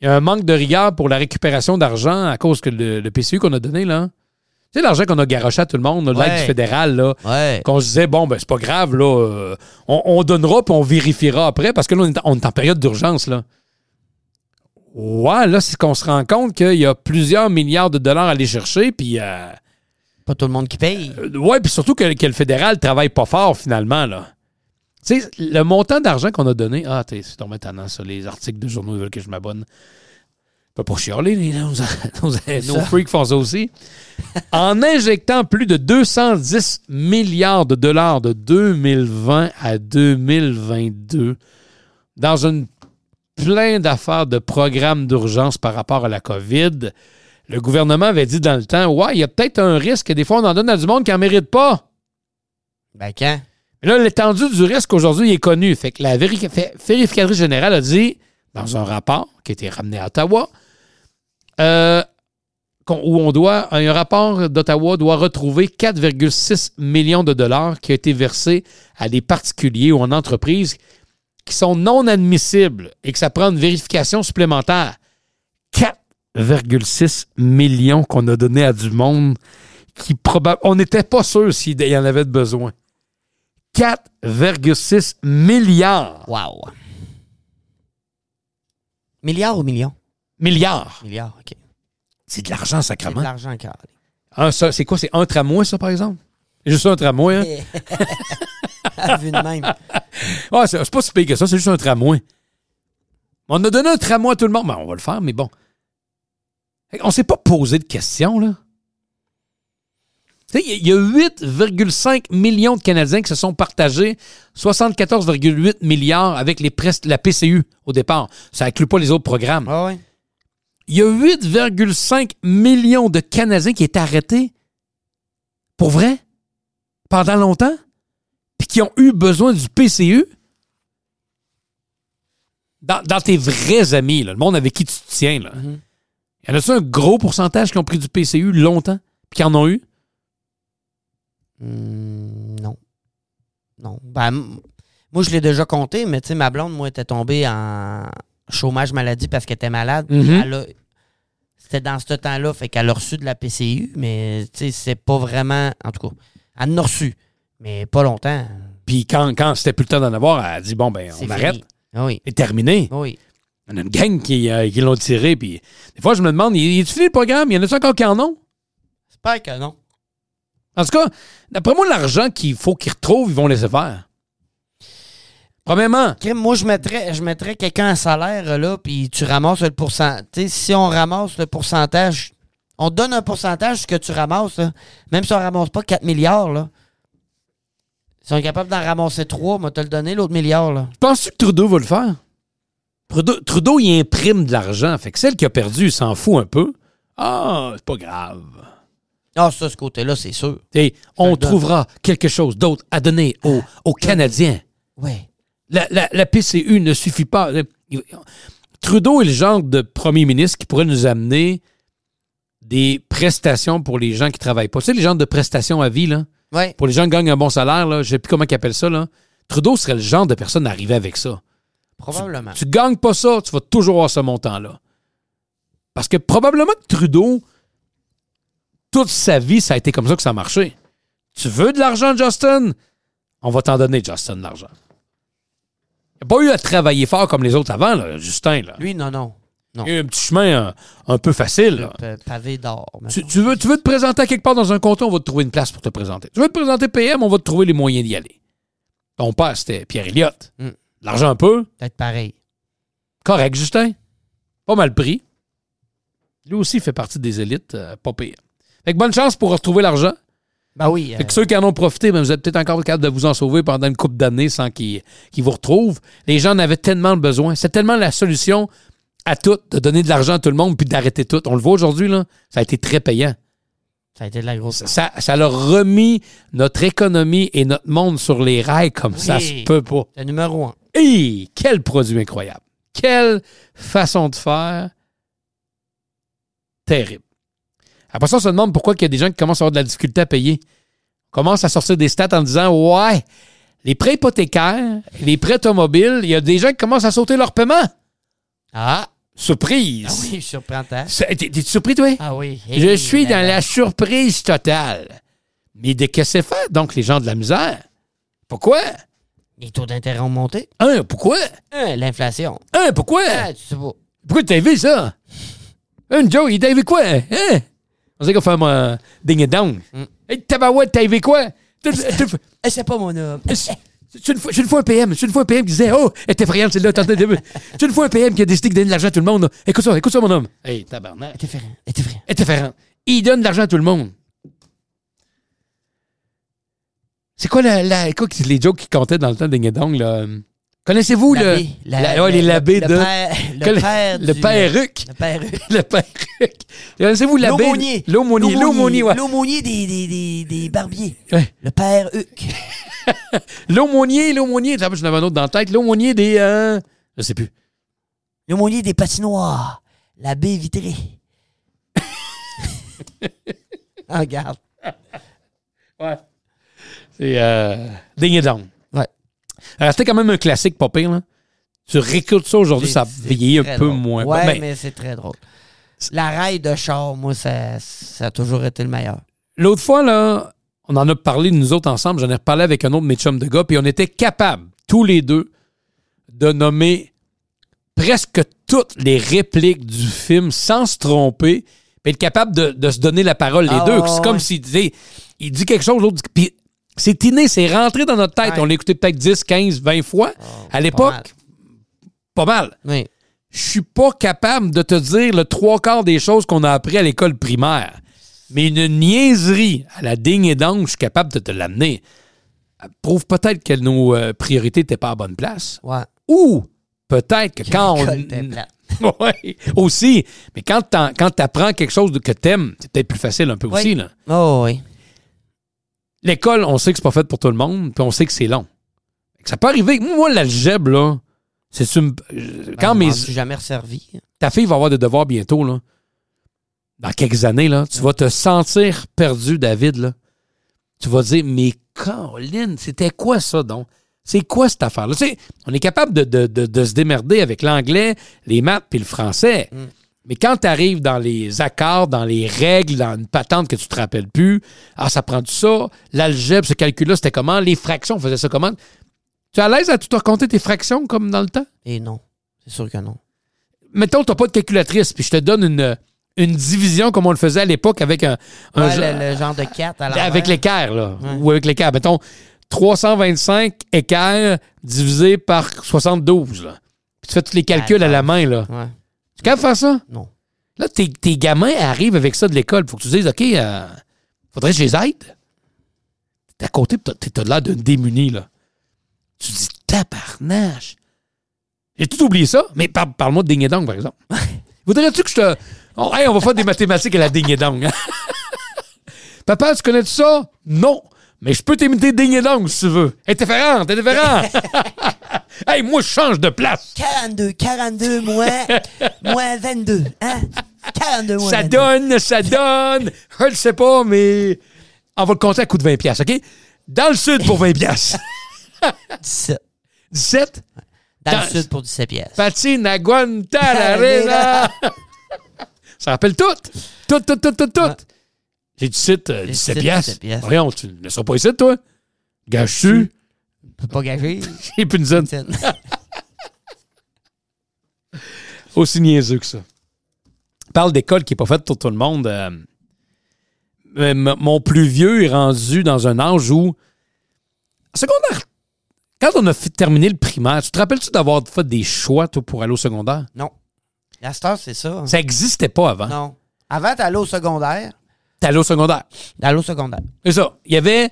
il y a un manque de rigueur pour la récupération d'argent à cause que le, le PCU qu'on a donné, là. Tu sais, l'argent qu'on a garoché à tout le monde, l'aide Ouais. du fédéral, là. Ouais. Qu'on se disait, bon, ben, c'est pas grave, là. euh, on, on donnera puis on vérifiera après parce que là, on est, en- on est en période d'urgence, là. Ouais, là, c'est qu'on se rend compte qu'il y a plusieurs milliards de dollars à aller chercher, puis. euh, Pas tout le monde qui paye. euh, ouais, puis surtout que, que le fédéral travaille pas fort, finalement, là. Tu sais, le montant d'argent qu'on a donné. Ah, t'es c'est tombé tannant, ça. Les articles de journaux ils veulent que je m'abonne. Pas pour chialer, nos, nos, nos ça. freaks font ça aussi. en injectant plus de 210 milliards de dollars de 2020 à 2022 dans une plein d'affaires de programmes d'urgence par rapport à la COVID, le gouvernement avait dit dans le temps, ouais, il y a peut-être un risque que des fois on en donne à du monde qui n'en mérite pas. Ben quand? Mais là, l'étendue du risque aujourd'hui est connu. Fait que la vérificatrice générale a dit, dans un rapport qui a été ramené à Ottawa, euh, où on doit, un rapport d'Ottawa doit retrouver 4,6 millions de dollars qui ont été versés à des particuliers ou en entreprises qui sont non admissibles et que ça prend une vérification supplémentaire. 4,6 millions qu'on a donné à du monde qui probablement. On n'était pas sûr s'il y en avait besoin. 4,6 milliards. Wow. Milliards ou millions? Milliards. Milliards, OK. C'est de l'argent, C'est de sacrément. l'argent carré. Ça, c'est quoi? C'est un tramway, ça, par exemple? C'est juste un tramway, hein? À vue de même. Ah, c'est c'est pas si pire que ça, c'est juste un tramway. On a donné un tramway à tout le monde. Ben, on va le faire, mais bon. On s'est pas posé de questions, là. Tu sais, il y a 8,5 millions de Canadiens qui se sont partagés 74,8 milliards avec les la PCU au départ. Ça inclut pas les autres programmes. Ah ouais. Il y a 8,5 millions de Canadiens qui étaient arrêtés. Pour vrai? Pendant longtemps? Puis qui ont eu besoin du PCU? Dans, dans tes vrais amis, là, le monde avec qui tu te tiens, là. Mhm. Y en a-tu un gros pourcentage qui ont pris du PCU longtemps? Puis qui en ont eu? Hmm, non. Non. Ben, m- moi, je l'ai déjà compté, mais tu sais, ma blonde, moi, était tombée en chômage maladie parce qu'elle était malade. Mhm. Elle a- C'était dans ce temps-là, fait qu'elle a reçu de la PCU, mais tu sais, c'est pas vraiment. En tout cas, elle en a reçu, mais pas longtemps. Puis quand, quand c'était plus le temps d'en avoir, elle a dit bon, ben, on arrête. fini. Ah Oui. C'est terminé. Oui. Il y en a une gang qui, euh, qui l'ont tiré. Puis des fois, je me demande, il est fini le programme? Il y en a encore qui en ont? J'espère que non. En tout cas, d'après moi, l'argent qu'il faut qu'ils retrouvent, ils vont laisser faire. Premièrement, moi, je mettrais, je mettrais quelqu'un à salaire, là, puis tu ramasses le pourcentage. Tu sais, si on ramasse le pourcentage, on donne un pourcentage ce que tu ramasses, là. Même si on ramasse pas 4 milliards, là. Si on est capable d'en ramasser 3, moi, te le donner, l'autre milliard, là. penses-tu que Trudeau va le faire? Trudeau, Trudeau, il imprime de l'argent. Fait que celle qui a perdu, il s'en fout un peu. Ah, c'est pas grave. Ah, ça, ce côté-là, c'est sûr. Et on trouvera quelque chose d'autre à donner aux, aux Canadiens. Ouais. La, la- la PCU ne suffit pas. Trudeau est le genre de premier ministre qui pourrait nous amener des prestations pour les gens qui travaillent pas. Tu sais, les gens de prestations à vie, là, Ouais. pour les gens qui gagnent un bon salaire, là, je sais plus comment ils appellent ça. Là. Trudeau serait le genre de personne à arriver avec ça. Probablement. Tu gagnes pas ça, tu vas toujours avoir ce montant-là. Parce que probablement que Trudeau, toute sa vie, ça a été comme ça que ça a marché. Tu veux de l'argent, Justin? On va t'en donner, Justin, de l'argent. Il n'a pas eu à travailler fort comme les autres avant, là, Justin. Là. Lui, non, non. Il y a eu un petit chemin euh, un peu facile. là. Pavé d'or. Tu, tu veux, tu veux te présenter à quelque part dans un comté, on va te trouver une place pour te présenter. Tu veux te présenter PM, on va te trouver les moyens d'y aller. Ton père, c'était Pierre Elliott. Mm. L'argent un peu, Peut-être pareil. correct, Justin. Pas mal pris. Lui aussi fait partie des élites, euh, pas pire. Fait que bonne chance pour retrouver l'argent. Ben oui. Fait euh, que ceux qui en ont profité, ben, vous êtes peut-être encore capable de vous en sauver pendant une couple d'années sans qu'ils vous retrouvent. Les gens en avaient tellement besoin. C'est tellement la solution à tout, de donner de l'argent à tout le monde puis d'arrêter tout. On le voit aujourd'hui, là. Ça a été très payant. ça a été de la grosse. Ça, ça leur remis notre économie et notre monde sur les rails comme ça Oui. se peut pas. C'est le numéro un. Hey, quel produit incroyable. Quelle façon de faire. Terrible. Après ça, on se demande pourquoi il y a des gens qui commencent à avoir de la difficulté à payer. On commence à sortir des stats en disant Ouais, les prêts hypothécaires, les prêts automobiles, il y a des gens qui commencent à sauter leur paiement. Ah, Surprise. Ah oui, surprenant. C'est- T'es surpris, toi? Ah oui. Je suis là, dans là. la surprise totale. Mais de que c'est faire, donc, les gens de la misère? Pourquoi? Les taux d'intérêt ont monté. Un, pourquoi? Un, l'inflation. Un, pourquoi? Ah, tu sais pas. Pourquoi t'as vu ça? Un Joe, il t'a vu quoi? Hein? On sait qu'on fait un ding et dong. Mm. Hey, tabarouette, t'as vu quoi? Tu- tu- tu- Eh, c'est pas mon homme? C'est une, fois- c'est une fois un PM, c'est une fois un PM qui disait Oh, elle était effrayante celle-là, t'entends C'est une fois un PM qui a décidé de donner de l'argent à tout le monde. là. Écoute ça, écoute ça, mon homme. Hey, tabarnak. T'es différent. Elle était différent. Il donne de l'argent à tout le monde. C'est quoi la, la- les jokes qui comptaient dans le temps de Ding et Dong, là? Connaissez-vous le, L'abbé, la- la- ouais, les le- labés le de. Le père le père Ruc. Le père Le père Ruc. Connaissez-vous l'abbé? L'aumônier. L'aumônier. L'aumônier, ouais. L'aumônier des, des, des, des barbiers. Ouais. Le père Huc. L'aumônier, l'aumônier. J'en avais un autre dans la tête. L'aumônier des. euh, Je sais plus. L'aumônier des patinoires. L'abbé vitré. ah, regarde. Ouais. C'est euh, Ding et Dong. Alors, C'était quand même un classique, pas pire, là. Tu réécoutes ça aujourd'hui, ça vieillit un peu drôle. moins. Ouais, Ben, mais c'est très drôle. La raille de char, moi, ça, ça a toujours été le meilleur. L'autre fois, là, on en a parlé nous autres ensemble. J'en ai reparlé avec un autre de mes chums de gars, puis on était capables, tous les deux, de nommer presque toutes les répliques du film sans se tromper, puis être capable de, de se donner la parole, les Ah, deux. ouais, C'est comme s'il disait, il dit quelque chose, l'autre dit. Puis c'est inné, c'est rentré dans notre tête. Ouais. On l'a écouté peut-être 10, 15, 20 fois. à mal. l'époque, pas mal. Oui. Je suis pas capable de te dire le trois quarts des choses qu'on a appris à l'école primaire. Mais une niaiserie à la digne et dong, je suis capable de te l'amener. Elle Prouve peut-être que nos euh, priorités n'étaient pas à bonne place. Ouais. Ou peut-être que quand on. Oui, aussi. Mais quand tu apprends quelque chose que t'aimes, c'est peut-être plus facile un peu Oui. aussi. Là. Oh, oui. L'école, on sait que c'est pas fait pour tout le monde, puis on sait que c'est long. Ça peut arriver. Moi, l'algèbre, là, c'est une- quand Ben, mes, je jamais resservi. ta fille va avoir des devoirs bientôt, là. Dans quelques années, là, tu vas te sentir perdu, David, là. Tu vas dire, mais Caroline, c'était quoi ça, donc? C'est quoi cette affaire-là? Tu sais, on est capable de, de- de- de se démerder avec l'anglais, les maths puis le français. Mm. Mais quand tu arrives dans les accords, dans les règles, dans une patente que tu te rappelles plus, ah, ça prend tout ça, l'algèbre, ce calcul-là, c'était comment? Les fractions, on faisait ça comment? Tu es à l'aise à tout raconter tes fractions comme dans le temps? Et non. C'est sûr que non. mettons, tu n'as pas de calculatrice, puis je te donne une, une division comme on le faisait à l'époque avec un, un Ouais, genre- le, le genre de 4 à l'envers. avec l'équerre, là. Ouais. Ou avec l'équerre. Mettons, 325 équerre divisé par 72, là. Puis tu fais tous les calculs à la main, là. Ouais. Tu capable de faire ça? Non. Là, tes, tes gamins arrivent avec ça de l'école. Faut que tu dises, OK, euh, faudrait que je les aide. T'es à côté, pis t'as- l'air d'un démuni, là. Tu dis, tabarnache. J'ai tout oublié ça, mais par- parle-moi de ding et dong, par exemple. Voudrais-tu que je te. Oh, hey, on va faire des mathématiques à la ding et dong. hein? Papa, tu connais ça? Non. Mais je peux t'imiter ding et dong si tu veux. Hey, t'es différent, t'es différent. hey, moi, je change de place. 42, 42 moins, moins 22. Hein? 42 moins Ça 22. donne, ça donne. Je le sais pas, mais on va le compter à coup de 20 pièces, OK? Dans le sud pour 20 pièces. 17. 17. Dans, Dans- le sud pour 17 pièces. Patine Guantanamera. ça rappelle tout. Tout, tout, tout, tout, tout. Ouais. J'ai 17, euh, 17 17 pièces. 17 pièces. Voyons, tu ne seras pas ici, toi? Gâche-tu? Je peux pas gager. J'ai plus une zone. Aussi niaiseux que ça. Parle d'école qui n'est pas faite pour tout le monde. euh, euh, mon plus vieux est rendu dans un âge où. Secondaire. Quand on a fait- terminé le primaire, tu te rappelles-tu d'avoir fait des choix, toi, pour aller au secondaire? Non. La star, c'est ça. Ça n'existait pas avant. Non. Avant, t'allais au secondaire. T'allais au secondaire? T'allais au secondaire. C'est ça. Il y avait.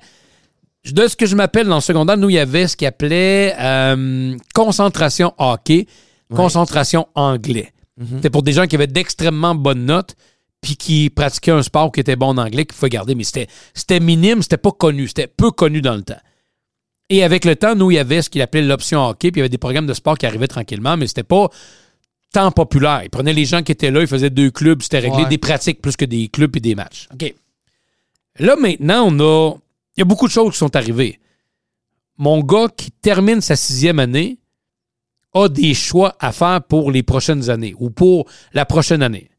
De ce que je m'appelle dans le secondaire, nous, il y avait ce qu'il appelait euh, concentration hockey, concentration anglais. Mhm. C'était pour des gens qui avaient d'extrêmement bonnes notes, puis qui pratiquaient un sport qui était bon en anglais, qu'il faut garder. Mais c'était c'était minime, c'était pas connu, c'était peu connu dans le temps. Et avec le temps, nous, il y avait ce qu'il appelait l'option hockey, puis il y avait des programmes de sport qui arrivaient tranquillement, mais c'était pas tant populaire. Ils prenaient les gens qui étaient là, ils faisaient deux clubs, c'était réglé, Ouais. des pratiques plus que des clubs et des matchs. OK. Là, maintenant, on a. Il y a beaucoup de choses qui sont arrivées. Mon gars qui termine sa sixième année a des choix à faire pour les prochaines années ou pour la prochaine année.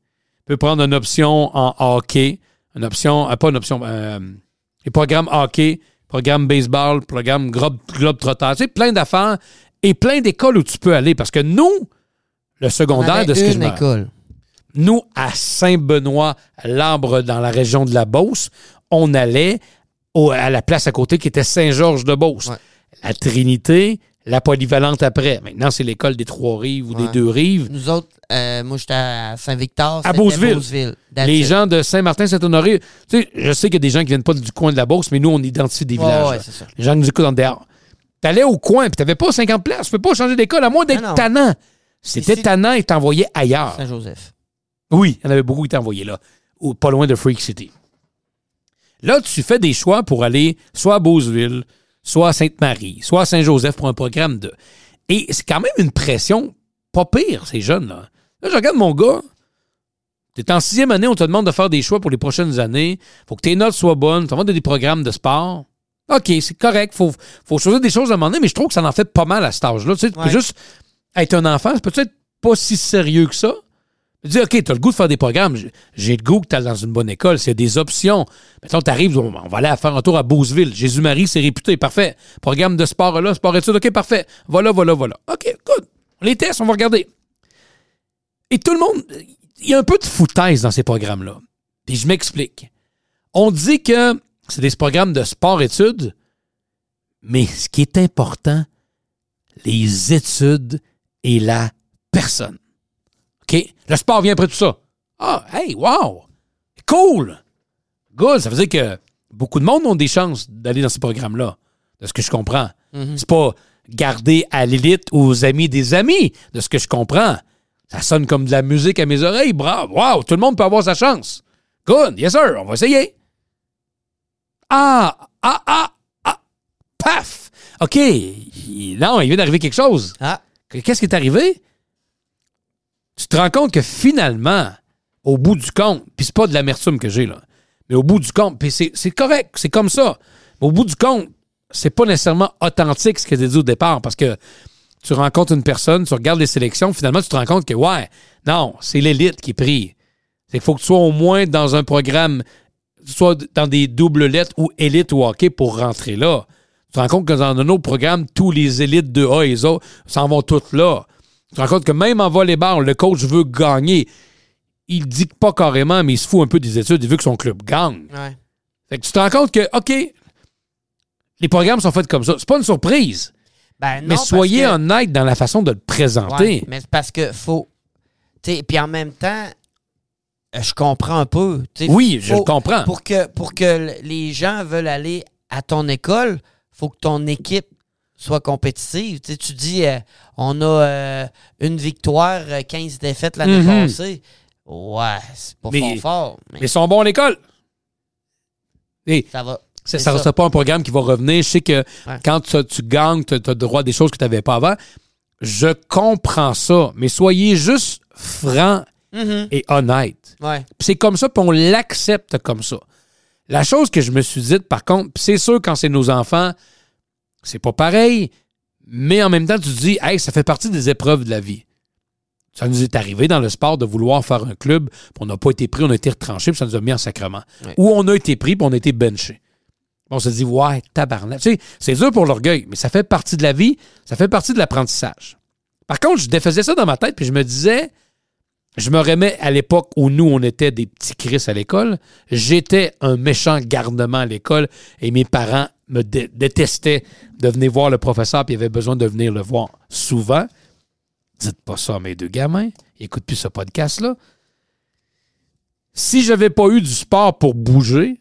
Il peut prendre une option en hockey, une option, euh, pas une option, euh, les programmes hockey, programme baseball, programme globe, globe-trotteur, tu sais, plein d'affaires et plein d'écoles où tu peux aller. Parce que nous, le On secondaire, de ce que je me école. nous, à Saint-Benoît, l'Arbre, dans la région de la Beauce, on allait au- à la place à côté qui était Saint-Georges-de-Beauce. Ouais. La Trinité, la polyvalente après. Maintenant, c'est l'école des Trois-Rives ou des. Deux-Rives. Nous autres, euh, moi, j'étais à Saint-Victor. À Beauceville. Les gens de Saint-Martin-Saint-Honoré, tu sais, je sais qu'il y a des gens qui viennent pas du coin de la Beauce, mais nous, on identifie des villages. ouais, ça. Les gens qui nous écoutent en dehors. T'allais au coin, puis t'avais pas 50 places. Tu peux pas changer d'école, à moins d'être tannant. C'était tannant et t'envoyais ailleurs. Saint-Joseph. Oui, il y en avait beaucoup qui envoyés là, ou pas loin de Freak City. Là, tu fais des choix pour aller soit à Beauceville, soit à Sainte-Marie, soit à Saint-Joseph pour un programme de. Et c'est quand même une pression pas pire, ces jeunes-là. Là, je regarde mon gars. T'es en sixième année, on te demande de faire des choix pour les prochaines années. Faut que tes notes soient bonnes. Tu vas des programmes de sport. OK, c'est correct. Faut, faut choisir des choses à un moment donné, mais je trouve que ça en fait pas mal à cet âge-là. Tu sais, tu peux Ouais. juste être un enfant, c'est peut-être pas si sérieux que ça? Tu dis, OK, t'as le goût de faire des programmes. J'ai- le goût que t'ailles dans une bonne école. C'est des options. Mettons, t'arrives, on on va aller faire un tour à Beauceville. Jésus-Marie, c'est réputé. Parfait. Programme de sport là, sport études. OK, parfait. Voilà, voilà, voilà. OK, good. On les teste, on va regarder. Et tout le monde, il y a un peu de foutaise dans ces programmes-là. Puis je m'explique. On dit que c'est des programmes de sport-études, mais ce qui est important, les études et la personne. OK? Le sport vient après tout ça. Ah, hey, wow! Cool! Good! Ça veut dire que beaucoup de monde ont des chances d'aller dans ces programmes-là, de ce que je comprends. C'est pas garder à l'élite ou aux amis des amis, de ce que je comprends. Ça sonne comme de la musique à mes oreilles. Bravo! Wow! Tout le monde peut avoir sa chance. Good! Yes, sir! On va essayer. Ah! Ah! Ah! Ah! Paf! OK. Non, il vient d'arriver quelque chose. Ah, Qu'est-ce qui est arrivé? Tu te rends compte que finalement, au bout du compte, puis c'est pas de l'amertume que j'ai là, mais au bout du compte, puis c'est correct, c'est comme ça. Mais au bout du compte, c'est pas nécessairement authentique ce que j'ai dit au départ parce que tu rencontres une personne, tu regardes les sélections, finalement tu te rends compte que ouais, non, c'est l'élite qui est pris. C'est qu'il faut que tu sois au moins dans un programme, soit dans des doubles lettres ou élite ou hockey pour rentrer là. Tu te rends compte que dans un autre programme, tous les élites de A et autres s'en vont toutes là. Tu te rends compte que même en volleyball, le coach veut gagner. Il dit que pas carrément, mais il se fout un peu des études. Il veut que son club gagne. ouais. Fait que tu te rends compte que, OK, les programmes sont faits comme ça. C'est pas une surprise. Ben, non, mais soyez que- honnête dans la façon de le présenter. Ouais, mais c'est parce que faut. Tu sais, puis en même temps, je comprends un peu. Oui, je le comprends. Pour que, pour que les gens veulent aller à ton école, faut que ton équipe soit compétitive. Tu sais, tu dis, euh, on a euh, une victoire, euh, 15 défaites l'année Mhm. passée. Ouais, c'est pas Mais- fort fort, mais ils sont bons à l'école. Et ça va. ça ça. sera pas un programme qui va revenir. Je sais que Ouais. quand tu, tu gagnes, tu as droit à des choses que tu n'avais pas avant. Je comprends ça, mais soyez juste francs Mhm. et honnêtes. Ouais. C'est comme ça, puis on l'accepte comme ça. La chose que je me suis dite, par contre, c'est sûr, quand c'est nos enfants, c'est pas pareil, mais en même temps, tu te dis, hey, ça fait partie des épreuves de la vie. Ça nous est arrivé dans le sport de vouloir faire un club, puis on n'a pas été pris, on a été retranché, puis ça nous a mis en sacrement. Ou on a été pris, puis on a été benché. On se dit, ouais, tabarnak. Tu sais, c'est dur pour l'orgueil, mais ça fait partie de la vie, ça fait partie de l'apprentissage. Par contre, je défaisais ça dans ma tête, puis je me disais, je me remets à l'époque où nous, on était des petits Chris à l'école. J'étais un méchant gardement à l'école et mes parents me dé- détestaient de venir voir le professeur puis ils avaient besoin de venir le voir souvent. Dites pas ça à mes deux gamins. Ils n'écoutent plus ce podcast-là. Si j'avais pas eu du sport pour bouger,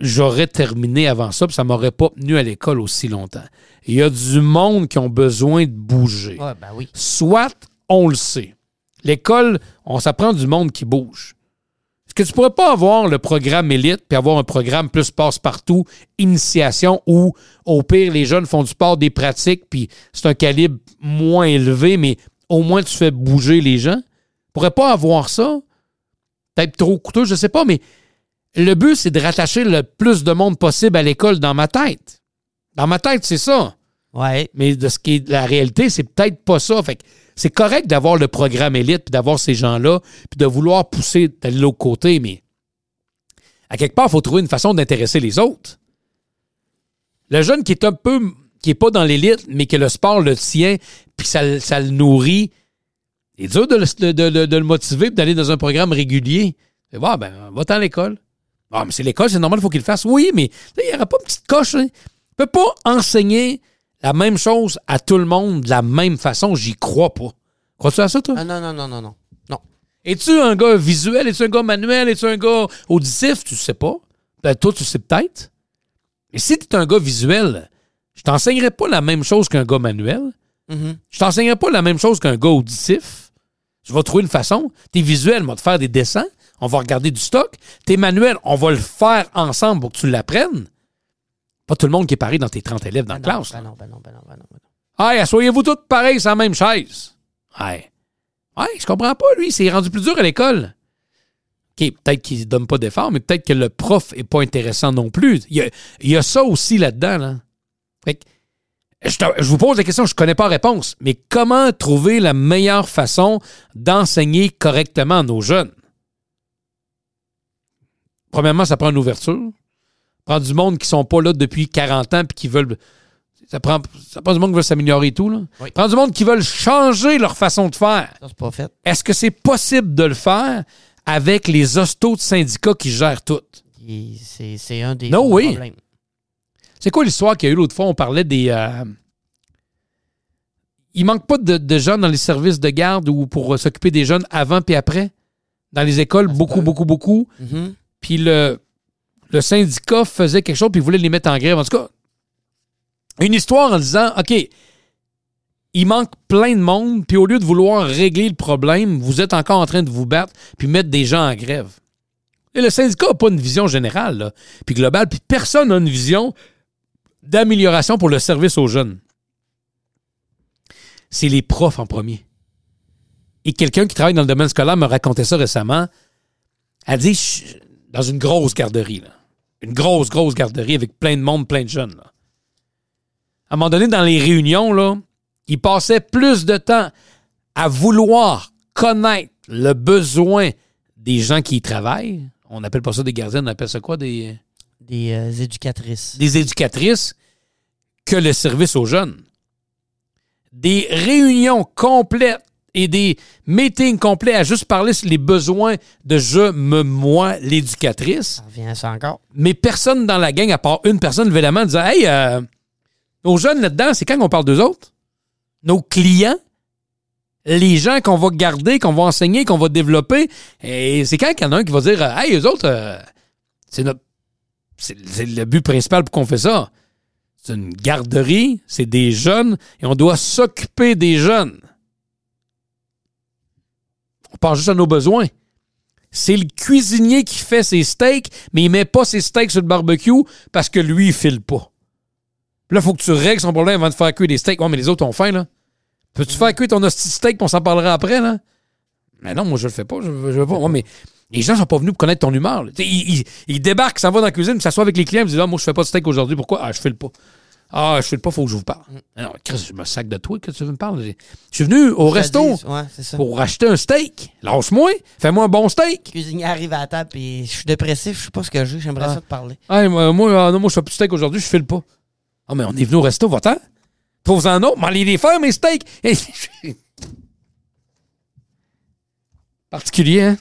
j'aurais terminé avant ça, puis ça m'aurait pas tenu à l'école aussi longtemps. Il y a du monde qui ont besoin de bouger. Ouais, ben oui. Soit on le sait. L'école, on s'apprend du monde qui bouge. Est-ce que tu pourrais pas avoir le programme élite puis avoir un programme plus passe-partout, initiation, où au pire, les jeunes font du sport, des pratiques, puis c'est un calibre moins élevé, mais au moins tu fais bouger les gens? Tu pourrais pas avoir ça? Peut-être trop coûteux, je sais pas, mais le but, c'est de rattacher le plus de monde possible à l'école dans ma tête. Dans ma tête, c'est ça. Ouais. Mais de ce qui est la réalité, c'est peut-être pas ça. Fait c'est correct d'avoir le programme élite, puis d'avoir ces gens-là, puis de vouloir pousser de l'autre côté, mais à quelque part, il faut trouver une façon d'intéresser les autres. Le jeune qui est un peu, qui est pas dans l'élite, mais que le sport le tient, puis ça, ça le nourrit, c'est dur de le, de- de- de le motiver d'aller dans un programme régulier. Et bah, ben, va-t'en à l'école. Ah, mais c'est l'école, c'est normal, il faut qu'il le fasse. Oui, mais il n'y aura pas une petite coche. hein. Il peut pas enseigner la même chose à tout le monde de la même façon. J'y crois pas. Crois-tu à ça, toi? Ah non, non, non, non, non. Non. Es-tu un gars visuel? Es-tu un gars manuel? Es-tu un gars auditif? Tu sais pas. Ben, toi, tu sais peut-être. Mais si tu es un gars visuel, je t'enseignerai pas la même chose qu'un gars manuel. Mhm. Je t'enseignerai pas la même chose qu'un gars auditif. Je vais trouver une façon. T'es visuel, on va te faire des dessins. On va regarder du stock. T'es manuel, on va le faire ensemble pour que tu l'apprennes. Pas tout le monde qui est pareil dans tes 30 élèves dans Ben la non, classe. ben non, ben non, ben non, ben non, ben non. Soyez-vous tous pareils sur la même chaise. Ouais. Ouais, je comprends pas, lui. C'est rendu plus dur à l'école. OK, peut-être qu'il ne donne pas d'effort, mais peut-être que le prof est pas intéressant non plus. Il y a, il y a ça aussi là-dedans. Là. Fait que, je, te- je vous pose la question, je connais pas la réponse, mais comment trouver la meilleure façon d'enseigner correctement à nos jeunes? Premièrement, ça prend une ouverture. Prend du monde qui sont pas là depuis 40 ans puis qui veulent ça prend, ça prend du monde qui veut s'améliorer et tout. Là. Oui. Ça prend du monde qui veulent changer leur façon de faire. Ça, c'est pas fait. Est-ce que c'est possible de le faire avec les hostos de syndicats qui gèrent tout? C'est c'est un des oui. problèmes. C'est quoi l'histoire qu'il y a eu l'autre fois? On parlait des. euh, Il manque pas de, de gens dans les services de garde ou pour s'occuper des jeunes avant puis après? Dans les écoles, beaucoup, beaucoup, beaucoup. Mhm. Puis le, le syndicat faisait quelque chose puis voulait les mettre en grève. En tout cas, une histoire en disant OK, il manque plein de monde, puis au lieu de vouloir régler le problème, vous êtes encore en train de vous battre puis mettre des gens en grève. Et le syndicat n'a pas une vision générale, puis globale, puis personne n'a une vision d'amélioration pour le service aux jeunes. C'est les profs en premier. Et quelqu'un qui travaille dans le domaine scolaire me racontait ça récemment. Elle dit, dans une grosse garderie, là. Une grosse, grosse garderie avec plein de monde, plein de jeunes. là. À un moment donné, dans les réunions, là, ils passaient plus de temps à vouloir connaître le besoin des gens qui y travaillent. On n'appelle pas ça des gardiens, on appelle ça quoi? Des, Des euh, éducatrices. des éducatrices que le service aux jeunes. Des réunions complètes et des meetings complets à juste parler sur les besoins de je, me, moi, l'éducatrice. Revient à ça encore. Mais personne dans la gang, à part une personne, levait la main en disant Hey, euh, nos jeunes là-dedans, c'est quand qu'on parle d'eux autres? Nos clients? Les gens qu'on va garder, qu'on va enseigner, qu'on va développer? Et c'est quand qu'il y en a un qui va dire Hey, eux autres, euh, c'est notre. C'est le but principal pour qu'on fait ça. C'est une garderie, c'est des jeunes, et on doit s'occuper des jeunes. Pense juste à nos besoins. C'est le cuisinier qui fait ses steaks, mais il met pas ses steaks sur le barbecue parce que lui, il file pas. Là, il faut que tu règles son problème avant de faire cuire des steaks. Ouais, mais les autres ont faim, là. Peux-tu faire cuire ton hostie steak, puis on s'en parlera après, là? Mais non, moi, je le fais pas. Je, veux pas. Mais les gens sont pas venus pour connaître ton humeur. Ils, ils- ils débarquent, s'en vont dans la cuisine, s'assoient avec les clients, ils disent, ah, moi, je fais pas de steak aujourd'hui. Pourquoi? Ah, je file pas. Ah, je file pas, faut que je vous parle. Alors, Chris, je me sac de toi, que tu veux me parler? Je suis venu au resto Ouais, pour acheter un steak. Lâche-moi, fais-moi un bon steak. Cuisinier arrive à la table et je suis dépressif, je sais pas ce que j'ai, j'aimerais Ah. ça te parler. Ah, moi, moi, ah, non, moi, je fais plus de steak aujourd'hui, je file pas. Ah, mais on est venu au resto, va-t'en. Trouve-en autre, m'allez les faire, mes steaks. Particulier, hein?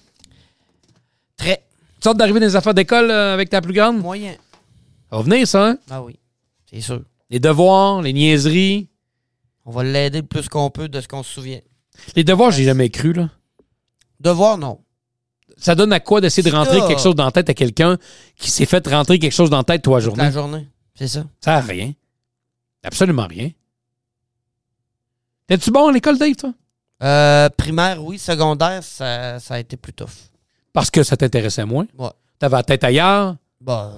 Très Tu sortes d'arriver dans les affaires d'école euh, avec ta plus grande? moyen. Ça va venir, ça, hein? Ah oui, c'est sûr. Les devoirs, les niaiseries. On va l'aider le plus qu'on peut de ce qu'on se souvient. Les devoirs, j'ai jamais cru, là. Devoir, non. Ça donne à quoi d'essayer de rentrer quelque chose dans la tête à quelqu'un qui s'est fait rentrer quelque chose dans la tête toi la journée? la journée? C'est ça. Ça a rien. Absolument rien. T'es-tu bon à l'école, Dave, toi? Euh, primaire, oui. Secondaire, ça, ça a été plus tough. Parce que ça t'intéressait moins? Ouais. T'avais la tête ailleurs? Bah,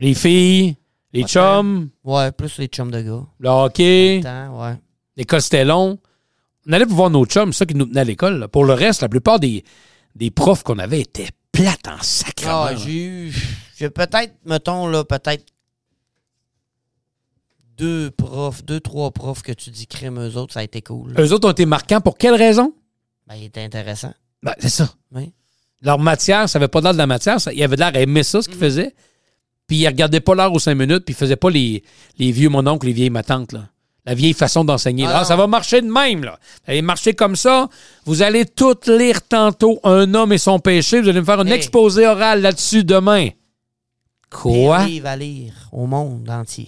Les filles, les chums, ouais, plus les chums de gars. le hockey, Temps, ouais. l'école c'était long. On allait voir nos chums, ça qui nous tenait à l'école. là. Pour le reste, la plupart des, des profs qu'on avait étaient plates en sacrement. Ah, j'ai eu. J'ai peut-être, mettons, là, peut-être deux profs, deux, trois profs que tu dis crème, eux autres, ça a été cool. Eux autres ont été marquants pour quelle raison? Ben, il était intéressant. Ben, c'est ça. Oui. Leur matière, ça avait pas l'air de la matière. Ça, il avait l'air à aimer ça, ce qu'ils faisaient. Puis ils regardaient pas l'heure aux cinq minutes, puis ils faisaient pas les, les vieux mononcles, les vieilles matantes, là. La vieille façon d'enseigner. Ah là. non. ça va marcher de même, là. Ça va marcher comme ça. Vous allez toutes lire tantôt Un homme et son péché. Vous allez me faire un Hey. exposé oral là-dessus demain. Quoi? Des livres à lire au monde entier.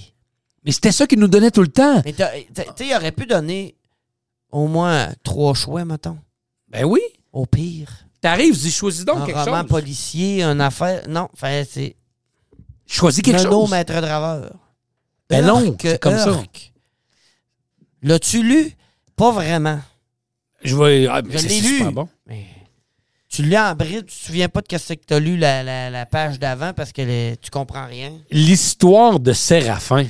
Mais c'était ça qu'ils nous donnaient tout le temps. Mais tu sais, il aurait pu donner au moins trois choix, mettons. Ben oui. Au pire. T'arrives, dis choisis donc un quelque roman chose. policier, une affaire. Non, fait, c'est. Choisis quelque Nono, chose. maître draveur. Ben non, c'est comme ça. L'as-tu lu? Pas vraiment. Je vais. ah, mais Je c'est l'ai super lu. bon. Mais tu lis en bride, tu te souviens pas de ce que tu as lu la, la- la page d'avant parce que les- tu comprends rien. L'histoire de Séraphin.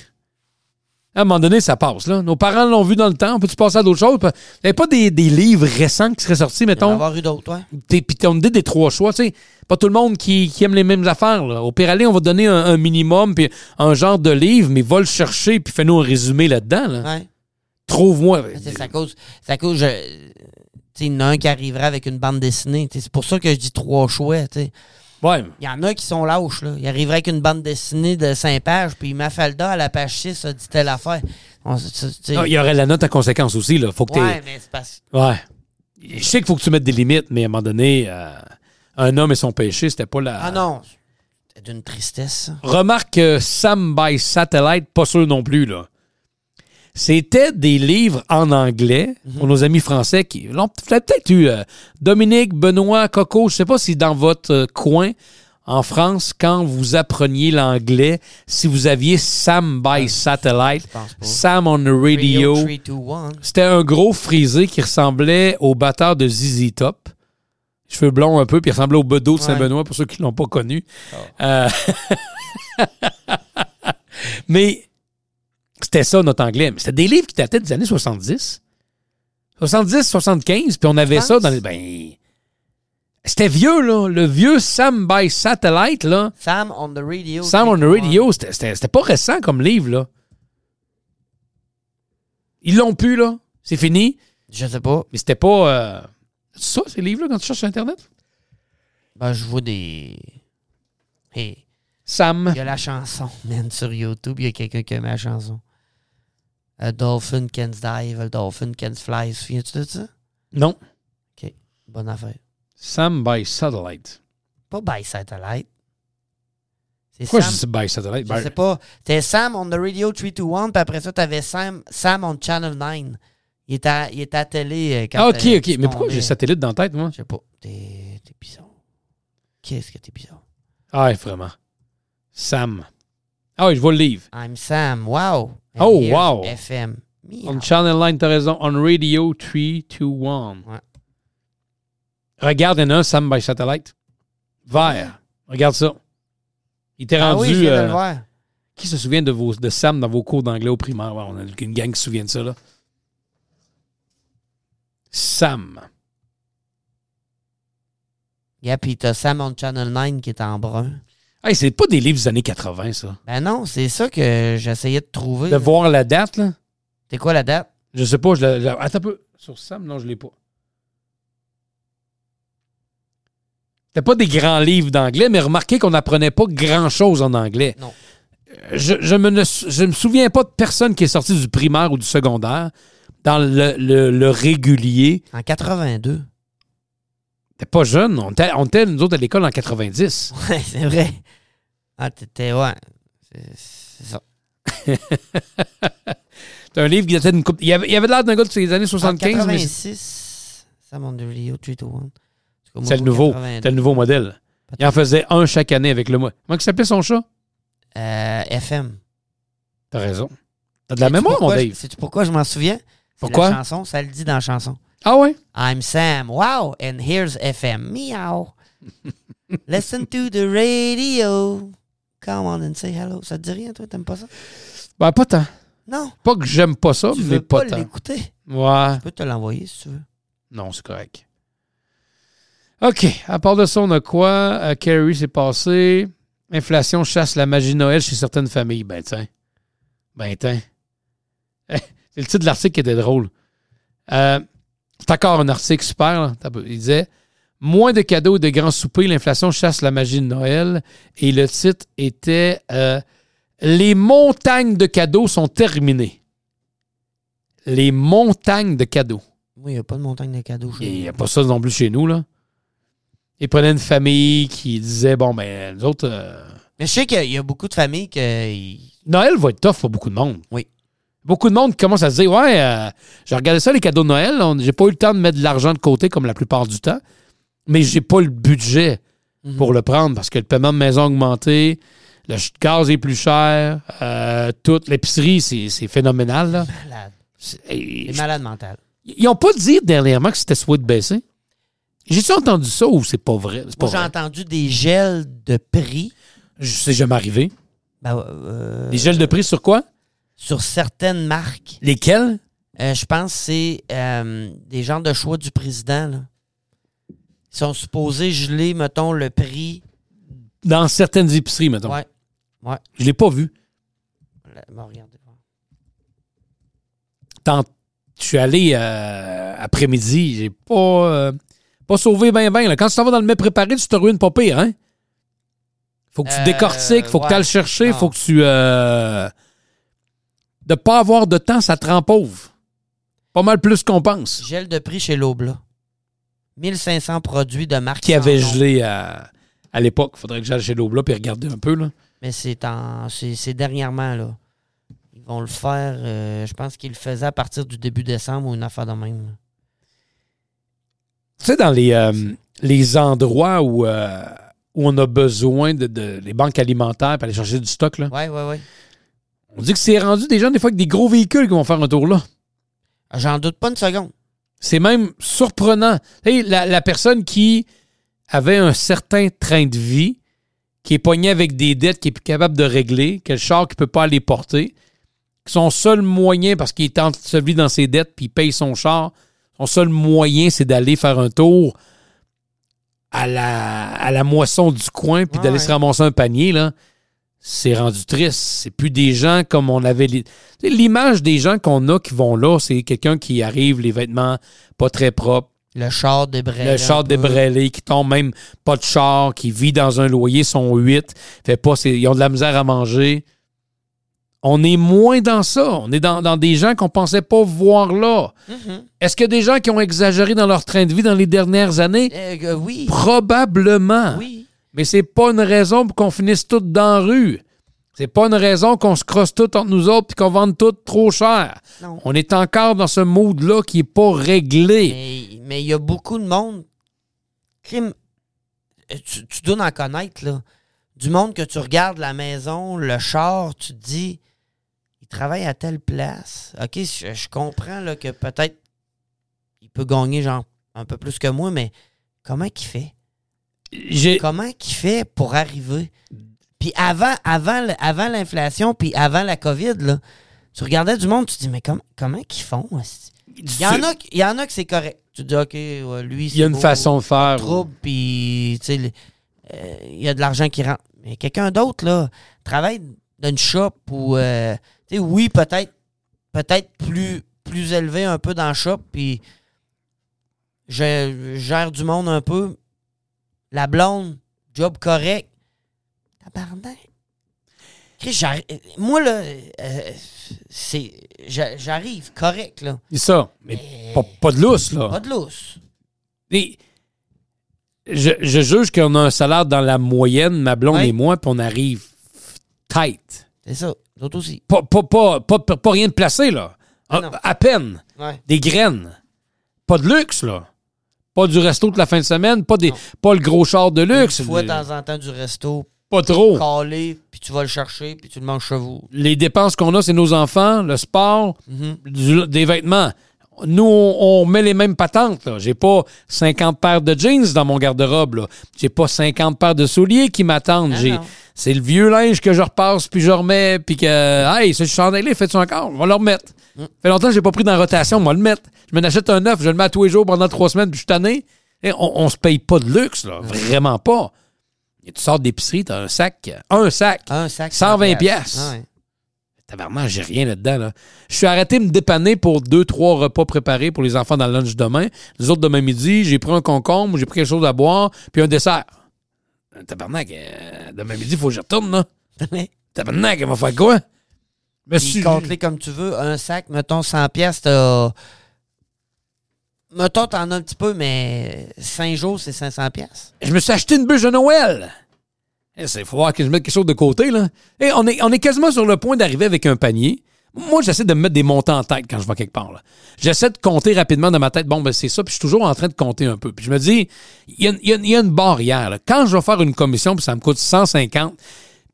À un moment donné, ça passe. Là. Nos parents l'ont vu dans le temps. On peut-tu passer à d'autres choses? Il n'y avait pas des, des livres récents qui seraient sortis, Il va y en mettons? avoir eu d'autres, ouais. Puis on dit des trois choix. sais. Pas tout le monde qui, qui aime les mêmes affaires. Là. Au pire, aller, on va donner un, un minimum, puis un genre de livre, mais va le chercher, puis fais-nous un résumé là-dedans. Là. ouais. Trouve-moi. C'est à cause. À cause. Je, il y en a un qui arriverait avec une bande dessinée. C'est pour ça que je dis trois choix. tu sais. Ouais. Il y en a qui sont lâches. Là. Il arriverait avec une bande dessinée de 5 pages, puis Mafalda à la page 6 a dit telle affaire. On- Il y aurait la note à conséquence aussi. Là. Faut que ouais, mais c'est parce Ouais. Je sais qu'il faut que tu mettes des limites, mais à un moment donné, euh, un homme et son péché, c'était pas la. Ah non. C'est d'une tristesse. Remarque que Sam by Satellite, pas sûr non plus, là. C'était des livres en anglais pour nos amis français qui l'ont peut-être eu. euh, Dominique, Benoît, Coco, je sais pas si dans votre euh, coin en France, quand vous appreniez l'anglais, si vous aviez Sam by Satellite, pense pas. Sam on the radio, 321. c'était un gros frisé qui ressemblait au batteur de ZZ Top. Cheveux blonds un peu, puis il ressemblait au Bedeau de Ouais. Saint-Benoît, pour ceux qui ne l'ont pas connu. Euh, Mais c'était ça, notre anglais. Mais c'était des livres qui dataient des années 70. 70, 75, puis on avait ça dans les... Ben, c'était vieux, là. Le vieux Sam by Satellite, là. Sam on the radio. Sam on the 321. Radio, c'était- pas récent comme livre, là. Ils l'ont pu, là. C'est fini. Je sais pas. Mais c'était pas. euh, c'est ça, ces livres-là, quand tu cherches sur Internet? Ben, je vois des. Hey, Sam. il y a la chanson, man, sur YouTube. Il y a quelqu'un qui a mis la chanson. A dolphin can dive, a dolphin can fly. Souviens-tu de ça? Non. Bonne affaire. Sam by Satellite. Pas by satellite. C'est Pourquoi Sam. je dis by Satellite? Je sais pas. C'était Sam on the radio 321, puis après ça, t'avais Sam, Sam on Channel 9. Il était à, il était à télé euh, quand ah, ok, euh, ok. Mais pourquoi j'ai satellite dans la tête, moi? Je sais pas. T'es t'es bizarre. Qu'est-ce que t'es bizarre? Ah, ouais, vraiment. Sam. Ah oui, je vois le livre. I'm Sam. Wow. Oh, wow. FM. On Channel Line, t'as raison. On Radio 321. Ouais. Regarde, il y en a un, Sam by Satellite. Vert. Regarde ça. Il était Ah rendu. oui, je viens de euh, le voir. Qui se souvient de, vos, de Sam dans vos cours d'anglais au primaire? On a une gang qui se souvient de ça, là. Sam. Yeah, puis t'as Sam on Channel 9 qui est en brun. Hey, c'est pas des livres des années 80, ça. Ben non, c'est ça que j'essayais de trouver. De voir la date, là? C'est quoi la date? Je sais pas, je la- la- Attends un peu. Sur Sam, non, je l'ai pas. C'était pas des grands livres d'anglais, mais remarquez qu'on n'apprenait pas grand-chose en anglais. Non. Euh, Je, je me ne- je me souviens pas de personne qui est sortie du primaire ou du secondaire dans le, le- le régulier. En 82. T'es pas jeune. On était, nous autres, à l'école en 90. Ouais, c'est vrai. Ah, t'étais, ouais. C'est ça. C'est un livre qui datait d'une coupe. Il y avait, il y avait l'air d'un gars de ces années En 75, mais 86, Sam on the radio 321. c'est le nouveau. C'était le nouveau modèle. Il en faisait un chaque année avec le mois. Comment s'appelait son chat? Euh, FM. T'as raison. T'as de la mémoire, mon Dave? Sais-tu pourquoi je m'en souviens? Pourquoi? La chanson, ça le dit dans la chanson. Ah ouais? I'm Sam. Wow. And here's FM. Meow. Listen to the radio. Come on and say hello. Ça te dit rien, toi? T'aimes pas ça? Ben, pas tant. Non. Pas que j'aime pas ça, tu mais veux pas, pas tant. l'écouter? Ouais. Je peux te l'envoyer si tu veux. Non, c'est correct. OK. À part de ça, on a quoi? Euh, Kerry s'est passé. Inflation chasse la magie de Noël chez certaines familles. Ben, tiens. Ben, tiens. C'est le titre de l'article qui était drôle. Euh, c'est encore un article super. là. Il disait Moins de cadeaux et de grands soupers, l'inflation chasse la magie de Noël. Et le titre était euh, Les montagnes de cadeaux sont terminées. Les montagnes de cadeaux. Oui, il n'y a pas de montagne de cadeaux chez Il nous. n'y a pas ça non plus chez nous, là. Il prenait une famille qui disait Bon, ben, nous autres, euh, Mais je sais qu'il y a beaucoup de familles qui. Noël va être tough pour beaucoup de monde. Oui. Beaucoup de monde qui commence à se dire Ouais, euh, j'ai regardé ça, les cadeaux de Noël. J'ai pas eu le temps de mettre de l'argent de côté comme la plupart du temps, mais j'ai pas le budget Mhm. pour le prendre parce que le paiement de maison a augmenté, le gaz est plus cher, euh, toute l'épicerie, c'est phénoménal. Là. Malade. C'est- malades mentales. Ils n'ont pas dit dernièrement que c'était souhait de baisser? J'ai-tu entendu ça ou c'est pas vrai? C'est pas Moi, j'ai entendu des gels de prix. Je sais jamais arrivé. Ben, euh, Les gels de prix sur quoi? Sur certaines marques. Lesquels? Euh, je pense que c'est euh, des genres de choix du président. Là. Ils sont supposés geler, mettons, le prix. Dans certaines épiceries, mettons. Ouais. Ouais. Je l'ai pas vu. Là, bon, regardez. Tant- je suis allé euh, après-midi, j'ai pas, euh, pas sauvé ben ben. là. Quand tu t'en vas dans le mets préparé, tu te ruines pas pire, hein? Faut que tu Euh, décortiques, faut que tu ailles le chercher, Non. faut que tu. Euh, de pas avoir de temps, ça te rend pauvre. Pas mal plus qu'on pense. Gel de prix chez Lobla. 1500 produits de marque. Qui avait gelé à, à l'époque. Faudrait que j'aille chez Lobla et regarder un peu. Là. Mais c'est en c'est dernièrement, là. Ils vont le faire, euh, je pense qu'ils le faisaient à partir du début décembre ou une affaire de même. là. Tu sais, dans les, euh, les endroits où, euh, où on a besoin de, de- les banques alimentaires pour aller chercher du stock, là, Ouais, ouais, ouais. on dit que c'est rendu des gens, des fois, avec des gros véhicules qui vont faire un tour là. J'en doute pas une seconde. C'est même surprenant. La, la personne qui avait un certain train de vie, qui est pogné avec des dettes qu'il est plus capable de régler, que le char qui peut pas aller porter, que son seul moyen, parce qu'il est enseveli dans ses dettes puis il paye son char, son seul moyen, c'est d'aller faire un tour à la, à la moisson du coin puis Ouais, d'aller ouais. se ramasser un panier, là. C'est rendu triste. C'est plus des gens comme on avait. L'image des gens qu'on a qui vont là, c'est quelqu'un qui arrive, les vêtements pas très propres, Le char débrayé. le char débrêlé, qui tombe même pas de char, qui vit dans un loyer, sont huit, fait pas, ils ont de la misère à manger. On est moins dans ça. On est dans, dans des gens qu'on pensait pas voir là. Mhm. Est-ce qu'il y a des gens qui ont exagéré dans leur train de vie dans les dernières années? Euh, euh, oui. Probablement. Oui. Mais c'est pas une raison pour qu'on finisse tous dans la rue. C'est pas une raison qu'on se crosse tout entre nous autres et qu'on vende tout trop cher. Non. On est encore dans ce mood-là qui est pas réglé. Mais il y a beaucoup de monde. Crime, euh, tu, tu dois en connaître, là. Du monde que tu regardes la maison, le char, tu te dis, il travaille à telle place. OK, je, je comprends là, que peut-être il peut gagner genre un peu plus que moi, mais comment qu'il fait? Comment qu'il fait pour arriver? Puis avant, avant, avant l'inflation, puis avant la COVID, là, tu regardais du monde, tu te dis, mais comment, comment qu'ils font? Il y en a, qui- il y en a que c'est correct. Tu te dis, OK, ouais, lui, il y a une façon de faire. trouble, puis tu sais, le- euh, il y a de l'argent qui rentre. Mais quelqu'un d'autre, là, travaille dans une shop ou, euh, tu sais, oui, peut-être peut-être plus, plus élevé un peu dans le shop, puis je gère du monde un peu. La blonde, job correct. Tabarnak. Moi, là, euh, c'est j'a- j'arrive correct, là. C'est ça. Mais Mais pas, pas de lousse, là. pas de lousse. Et je, je juge qu'on a un salaire dans la moyenne, ma blonde Ouais. et moi, puis on arrive tight. C'est ça. D'autres aussi. Pas, pas, pas, pas, pas- pas rien de placé, là. Ah à peine. Ouais. Des graines. Pas de luxe, là. Pas du resto de la fin de semaine, pas, des, Non. pas le gros char de luxe. Une fois de temps en temps du resto, Pas trop. calé, puis tu vas le chercher, puis tu le manges chez vous. Les dépenses qu'on a, c'est nos enfants, le sport, Mhm. du- des vêtements. Nous, on, on met les mêmes patentes. J'ai pas 50 paires de jeans dans mon garde-robe. J'ai pas 50 paires de souliers qui m'attendent. Ah. C'est le vieux linge que je repasse puis je remets puis que hey, ce chandail-là, fais-tu encore? On va le remettre. Mm. Ça fait longtemps que j'ai pas pris dans rotation, on va le mettre. Je m'en achète un neuf, je le mets à tous les jours pendant trois semaines puis je suis tanné. Et on, on se paye pas de luxe, là. Vraiment pas. Et tu sors d'épicerie, t'as un sac, un sac, Un sac. 120 piastres. piastres. Ouais. Tabarnak, j'ai rien là-dedans. Là. Je suis arrêté de me dépanner pour deux, trois repas préparés pour les enfants dans le lunch demain. Les autres demain midi, j'ai pris un concombre, j'ai pris quelque chose à boire, puis un dessert. Tabarnak, euh, demain midi, il faut que je retourne, là. Tabarnak, il va faire quoi? Si- compte-les comme tu veux. Un sac, mettons 100 pièces, t'as... Mettons, t'en as un petit peu, mais 5 jours, c'est 500 pièces. je me suis acheté une bûche de Noël. Il faut voir que je mette quelque chose de côté, là. Et on, est, on est quasiment sur le point d'arriver avec un panier. Moi, j'essaie de me mettre des montants en tête quand je vais quelque part. là. J'essaie de compter rapidement dans ma tête. Bon, ben c'est ça. Puis je suis toujours en train de compter un peu. Puis je me dis, il y a, y a- il y a une barrière. là. Quand je vais faire une commission, puis ça me coûte 150,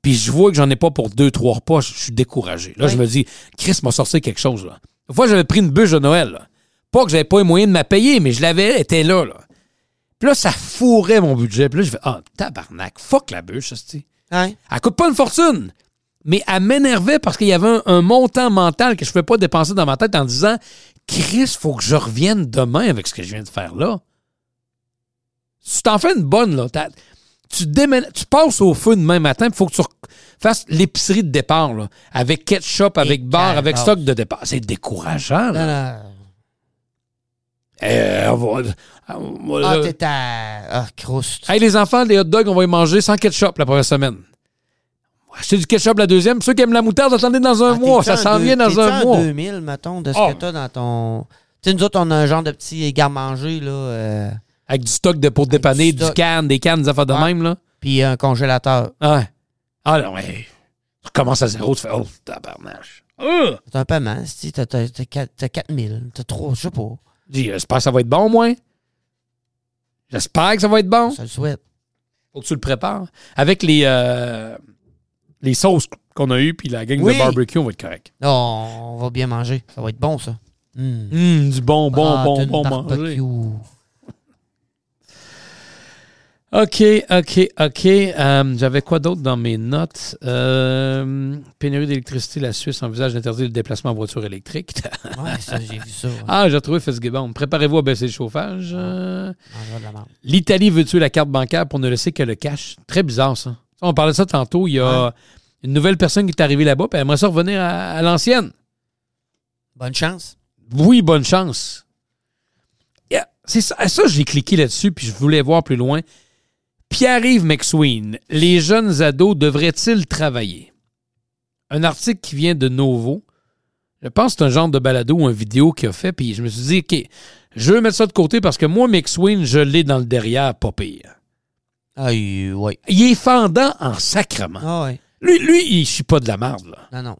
puis je vois que j'en ai pas pour deux, trois repas, je suis découragé. Là, je me dis, Chris m'a sorti quelque chose. Là. Une fois, j'avais pris une bûche de Noël. là. Pas que j'avais pas les moyens de me payer, mais je l'avais, elle était là. là. Puis là, ça fourrait mon budget. Puis là, je fais, ah, tabarnak, fuck la bûche, c'est Hein? Elle coûte pas une fortune. Mais elle m'énervait parce qu'il y avait un, un montant mental que je ne pouvais pas dépenser dans ma tête en disant Chris, faut que je revienne demain avec ce que je viens de faire là. Tu t'en fais une bonne, là, tu, tu passes au feu demain matin, il faut que tu fasses l'épicerie de départ, là, avec ketchup, avec bar, avec stock de départ. C'est décourageant. là. Non, non. Euh, on va- on va- Ah, t'es à... Ah, croust. Hey, les enfants, les hot dogs, on va les manger sans ketchup la première semaine. On va acheter du ketchup la deuxième. Ceux qui aiment la moutarde, attendez dans un Ah, mois. t'es-tu Ça en s'en deux- vient dans t'es-tu un en mois. 2000, mettons, de ce Ah. que t'as dans ton... Tu sais, nous autres, on a un genre de petit garde-manger, là, euh, Avec du stock de, pour dépanner, du du, stock. canne, des cannes, des affaires de Ouais. même, là. puis un congélateur. Ouais. Ah non, mais. Tu recommences à zéro, tu fais Oh, tabarnache. C'est un paiement, si t'as, t'as, t'as 4000, t'as 3, je sais pas. Je dis, J'espère que ça va être bon, moins. J'espère que ça va être bon. Ça le souhaite. Faut que tu le prépares. Avec les, euh, les sauces qu'on a eues, puis la gang Oui. de barbecue, on va être correct. Non, on va bien manger. Ça va être bon, ça. Mm. Hum, du bon, bon, Ah, bon, t'as une bon barbecue. OK, OK, OK. Euh, J'avais quoi d'autre dans mes notes? Euh, pénurie d'électricité, la Suisse envisage d'interdire le déplacement en voiture électrique. Ouais, ça, j'ai vu ça. ouais. ah, j'ai retrouvé Fitzgibbon. Préparez-vous à baisser le chauffage. Euh. L'Italie veut tuer la carte bancaire pour ne laisser que le cash. Très bizarre, ça. On parlait de ça tantôt. Il y a une nouvelle personne qui est arrivée là-bas, puis elle aimerait ça revenir à, à l'ancienne. Bonne chance. Oui, bonne chance. Yeah, C'est ça, ça j'ai cliqué là-dessus, puis je voulais voir plus loin. Pierre-Yves McSween, les jeunes ados devraient-ils travailler? Un article qui vient de Novo. Je pense que c'est un genre de balado ou un vidéo qu'il a fait, puis je me suis dit, OK, je veux mettre ça de côté parce que moi, McSween, je l'ai dans le derrière, pas pire. Ah, ouais. Il est fendant en sacrement. Ah, ouais. Lui, lui il chie pas de la merde, là. Non, non.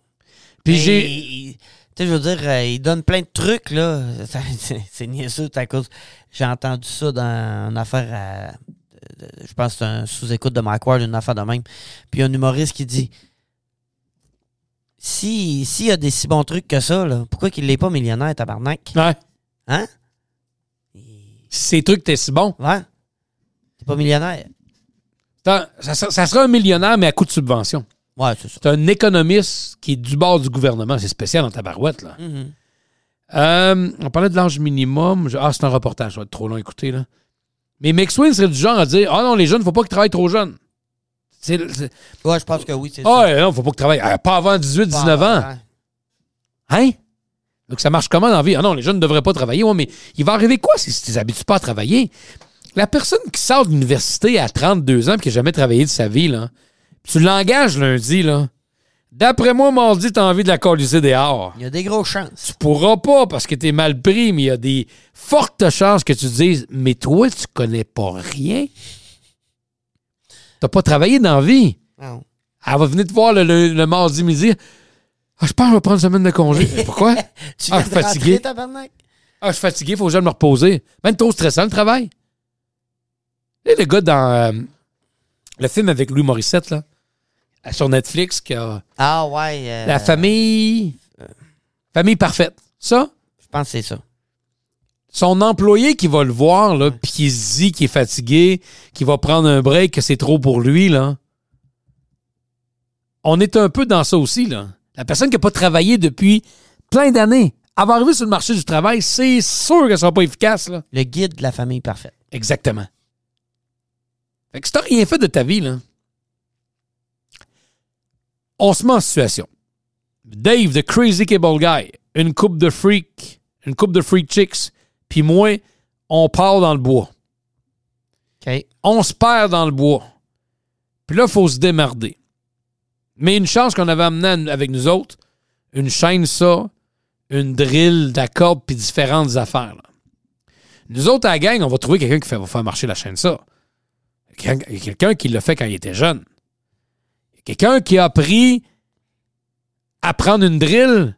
Puis j'ai. Tu sais, je veux dire, euh, il donne plein de trucs, là. C'est niaiseux, à cause. J'ai entendu ça dans une affaire à. Je pense que c'est un sous-écoute de Mike Ward, une affaire de même. Puis un humoriste qui dit Si s'il y a des si bons trucs que ça, là, pourquoi qu'il l'est pas millionnaire, tabarnak? Ouais. Hein? Ces trucs, t'es si bon. Ouais T'es pas millionnaire Ça, ça, ça sera un millionnaire, mais à coup de subvention. Ouais, c'est ça. C'est un économiste qui est du bord du gouvernement. C'est spécial dans ta barouette, là. Mhm. Euh, on parlait de l'âge minimum. Ah, c'est un reportage, ça va être trop long à écouter, là. Mais McSween serait du genre à dire Ah non, les jeunes, faut pas qu'ils travaillent trop jeunes. C'est, c'est- Ouais, je pense que oui, c'est Ah ça. non, faut pas qu'ils travaillent. Ah, pas avant 18, 19 ans. Hein? Donc ça marche comment dans la vie? Ah non, les jeunes ne devraient pas travailler. Ouais, mais il va arriver quoi si tu t'habitues pas à travailler? La personne qui sort de l'université à 32 ans et qui n'a jamais travaillé de sa vie, là, tu l'engages lundi, là. D'après moi, mardi, t'as envie de la coller dehors. Il y a des grosses chances. Tu pourras pas parce que t'es mal pris, mais il y a des fortes chances que tu te dises Mais toi, tu connais pas rien. T'as pas travaillé dans la vie. Non. Elle va venir te voir le, le- le mardi midi. Ah, je pense que je vais prendre une semaine de congé. Pourquoi? Tu Ah, viens de fatigué. rentrer? Ah, je suis fatigué, faut que j'aille me reposer. Même trop stressant le travail. Et le gars dans euh, le film avec Louis Morissette, là, sur Netflix, qui a Ah ouais. euh, La famille. Famille parfaite. Ça, Je pense que c'est ça. son employé qui va le voir, là, puis qui se dit qu'il est fatigué, qui va prendre un break, que c'est trop pour lui, là. On est un peu dans ça aussi, là. La personne qui n'a pas travaillé depuis plein d'années, elle va arriver sur le marché du travail, c'est sûr qu'elle ne sera pas efficace, là. Le guide de la famille parfaite. Exactement. Fait que si t'as rien fait de ta vie, là, on se met en situation. Dave, the crazy cable guy, une coupe de freak, une coupe de freak chicks, puis moi, on part dans le bois. On se perd dans le bois. Puis là, il faut se démerder. Mais une chance qu'on avait amené avec nous autres, une chaîne ça, une drill d'accords puis différentes affaires. là. Nous autres, à la gang, on va trouver quelqu'un qui fait- va faire marcher la chaîne ça. Quelqu'un qui l'a fait quand il était jeune. Quelqu'un qui a appris à prendre une drill,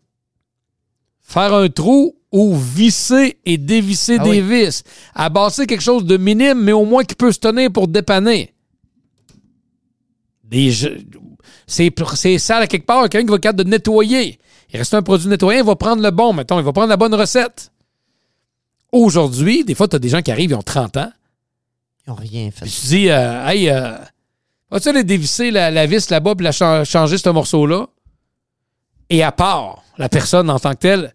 faire un trou ou visser et dévisser Ah des oui. vis, à bâtir quelque chose de minime, mais au moins qui peut se tenir pour dépanner. Des jeux- c'est c'est sale à quelque part, quelqu'un qui va être capable de nettoyer. Il reste un produit nettoyé, il va prendre le bon, mettons, il va prendre la bonne recette. Aujourd'hui, des fois, tu as des gens qui arrivent, ils ont 30 ans, Ils n'ont rien fait. puis tu dis, euh, hey, euh, vas-tu aller dévisser la, vis là-bas puis la cha- changer ce morceau-là? Et à part la personne en tant que telle,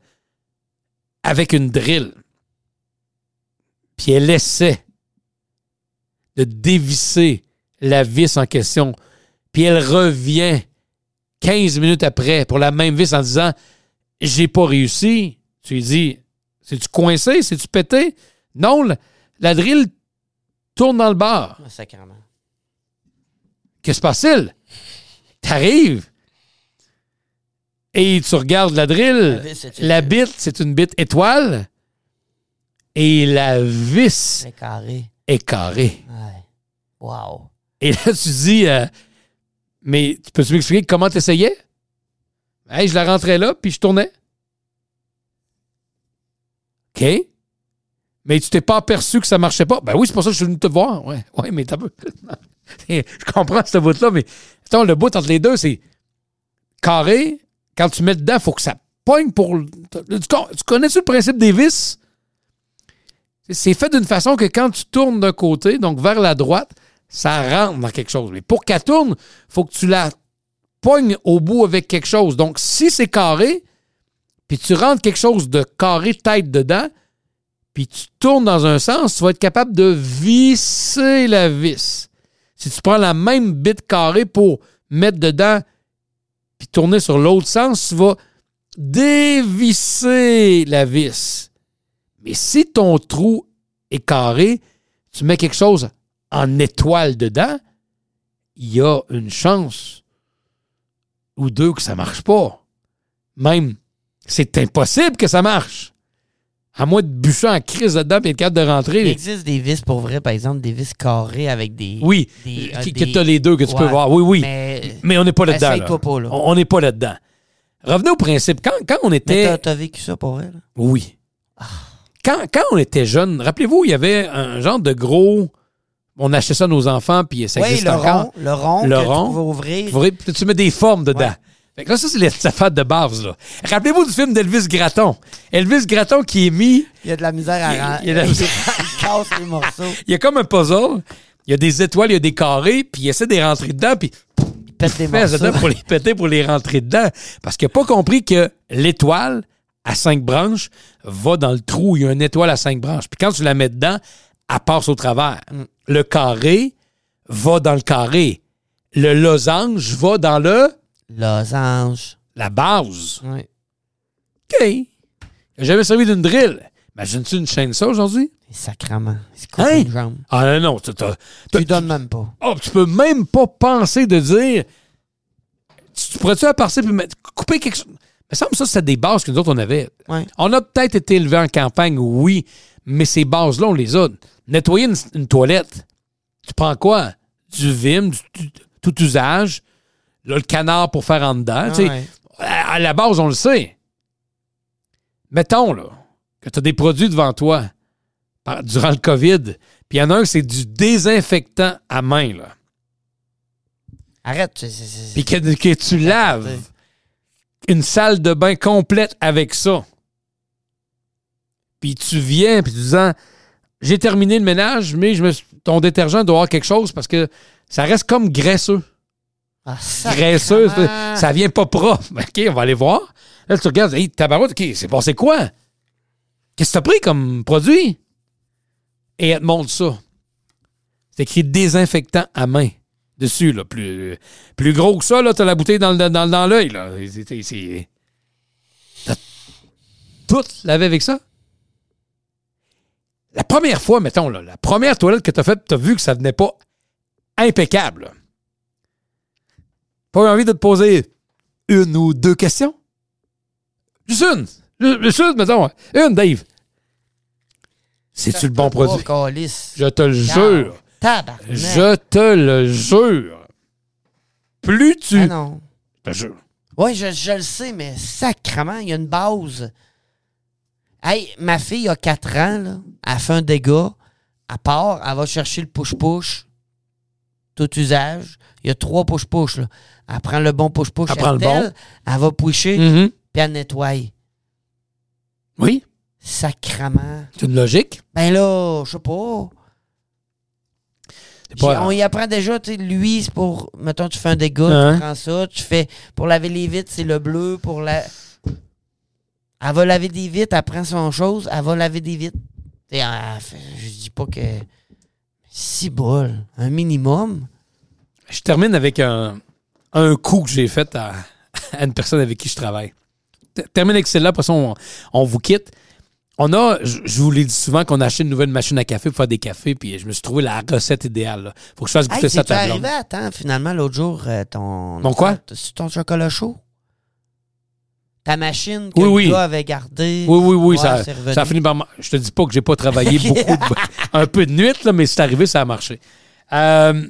avec une drill, puis elle essaie de dévisser la vis en question, puis elle revient 15 minutes après pour la même vis en disant, j'ai pas réussi. Tu lui dis, c'est-tu coincé? C'est-tu pété? Non, la, la drill tourne dans le bar. Ah, Sacrément. Qu'est-ce qui se passe-t-il? T'arrives et tu regardes la drill. La bite, c'est une bite étoile. Et la vis est carrée. Ouais. Wow. Et là, tu dis, euh, mais tu peux-tu m'expliquer comment tu essayais? Hey, je la rentrais là, puis je tournais. OK. Mais tu t'es pas aperçu que ça marchait pas? Ben oui, c'est pour ça que je suis venu te voir. Ouais, ouais mais t'as peu. je comprends ce bout-là, mais le bout entre les deux, c'est carré. Quand tu mets dedans, il faut que ça pogne pour. tu connais-tu le principe des vis? C'est fait d'une façon que quand tu tournes d'un côté, donc vers la droite, ça rentre dans quelque chose. Mais pour qu'elle tourne, il faut que tu la pognes au bout avec quelque chose. Donc, si c'est carré, puis tu rentres quelque chose de carré tête dedans, puis tu tournes dans un sens, tu vas être capable de visser la vis. Si tu prends la même bite carrée pour mettre dedans, puis tourner sur l'autre sens, tu vas dévisser la vis. Mais si ton trou est carré, tu mets quelque chose en étoile dedans, il y a une chance ou deux que ça marche pas. Même, c'est impossible que ça marche. À moins de bûcher en crise dedans et être capable de Il rentrer. existe des vis pour vrai, par exemple, des vis carrées avec des. Oui, des- euh, qui- des- que tu as les deux que tu peux voir. Oui, oui. Mais, Mais, on n'est pas là-dedans. Essaye-toi là. pas, là. On n'est pas là-dedans. Revenez au principe. Quand, quand on était. t'as, t'as vécu ça pour vrai, là? Oui. Quand, quand on était jeune, rappelez-vous, il y avait un genre de gros. On achetait ça à nos enfants, puis ça Oui, existe le encore. rond, le rond Le que rond. tu pouvais ouvrir. Puis tu mets des formes dedans. Ouais. Fait que là, ça, c'est les affaires de base. là. Rappelez-vous du film d'Elvis Gratton. Elvis Gratton qui est mis. Il y a de la misère à Il y a- rendre. il y a de la misère. il casse les morceaux. Il y a comme un puzzle. Il y a des étoiles, il y a des carrés, puis il essaie de les rentrer dedans, puis Il pète dedans morceaux. pour les péter, pour les rentrer dedans. Parce qu'il n'a pas compris que l'étoile à cinq branches va dans le trou il y a une étoile à cinq branches. Puis quand tu la mets dedans, elle passe au travers. Mm. Le carré va dans le carré. Le losange va dans le Losange. la base. Oui. OK. N'a jamais servi d'une drill. Imagine-tu une chaîne ça aujourd'hui? Sacrement. Se coupe Hein? une jambe. Ah non, non. t'as- t'as- Tu donnes même pas. Oh, tu peux même pas penser de dire. Tu, tu pourrais-tu à partir puis mettre- couper quelque chose? Il me semble que ça, c'est des bases que nous autres, on avait. Ouais. On a peut-être été élevés en campagne, oui, mais ces bases-là, on les a. Nettoyer une, une toilette, tu prends quoi? Du vim, du, du- tout usage, là, le canard pour faire en dedans. Ouais. À, à la base, on le sait. Mettons, là, que tu as des produits devant toi par- durant le COVID, puis il y en a un, c'est du désinfectant à main, là. Arrête. Puis que, que tu laves une salle de bain complète avec ça. Puis tu viens, puis tu dis j'ai terminé le ménage, mais je me suis- ton détergent doit avoir quelque chose parce que ça reste comme graisseux. Ah, ça vient pas propre. OK, on va aller voir. Là, tu regardes, hey, tabarouette, OK, c'est passé quoi? Qu'est-ce que t'as pris comme produit? Et elle te montre ça. C'est écrit désinfectant à main. dessus, là. Plus, plus gros que ça, là, t'as la bouteille dans, le- dans, dans l'œil, là. C'est- tout lavé avec ça? La première fois, mettons, là, la première toilette que t'as faite, t'as vu que ça venait pas impeccable. là. Pas eu envie de te poser une ou deux questions? Juste une. Ju- Juste une, mettons. Une, Dave. C'est-tu le bon produit? Calice. Je te le jure. Tabarnak. Je te le jure. Plus tu. Ah non. Je te jure. Oui, je, je le sais, mais sacrement, il y a une base. Hey, ma fille a 4 ans, là. Elle fait un dégât. À part, elle va chercher le push-push. Tout usage. Il y a trois push-push. Elle prend le bon push-push. Elle prend le elle, Elle va pusher, Mhm. puis elle nettoie. Oui, Sacrement. c'est une logique. Ben là, je sais pas. On y apprend déjà, tu sais, lui, c'est pour, mettons, tu fais un dégât, Hein? tu prends ça, tu fais, pour laver les vitres, c'est le bleu, pour la... Elle va laver des vitres, elle prend son chose, elle va laver des vitres. Elle fait- je dis pas que... Si bol, un minimum. Je termine avec un, un coup que j'ai fait à, à une personne avec qui je travaille. Termine avec celle-là, après ça, on, vous quitte. On a, je vous l'ai dit souvent, qu'on a acheté une nouvelle machine à café pour faire des cafés, puis je me suis trouvé la recette idéale. là. Faut que je fasse goûter Hey, ça à ta blonde. arrivé? À temps, finalement, l'autre jour, euh, ton... Mon quoi? C'est ton chocolat chaud? Ta machine que Oui, le oui. gars avait gardée. Oui, oui, oui, ça, ça a fini par. Je te dis pas que j'ai pas travaillé beaucoup, de- un peu de nuit, là, mais c'est arrivé, ça a marché. Euh,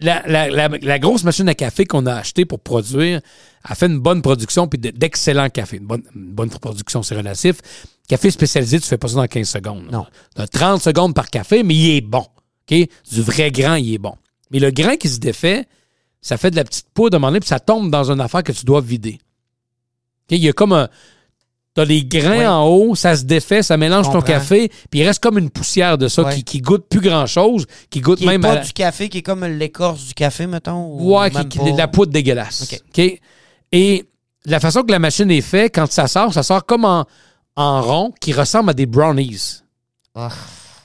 la, la- la- la grosse machine à café qu'on a achetée pour produire a fait une bonne production puis de- d'excellents cafés. Une bonne, une bonne production, c'est relatif. Café spécialisé, tu fais pas ça dans 15 secondes. Non. Tu as 30 secondes par café, mais il est bon. Du vrai grain, il est bon. Mais le grain qui se défait, ça fait de la petite poudre à un moment donné, puis ça tombe dans une affaire que tu dois vider. Il y a comme un. T'as des grains Oui. en haut, ça se défait, ça mélange ton café, puis il reste comme une poussière de ça qui, qui goûte plus grand-chose, qui goûte Qui même pas à du café, qui est comme l'écorce du café, mettons. ou Ouais, qui, qui- la poudre dégueulasse. Et la façon que la machine est faite, quand ça sort, ça sort comme en, en rond qui ressemble à des brownies. Ah.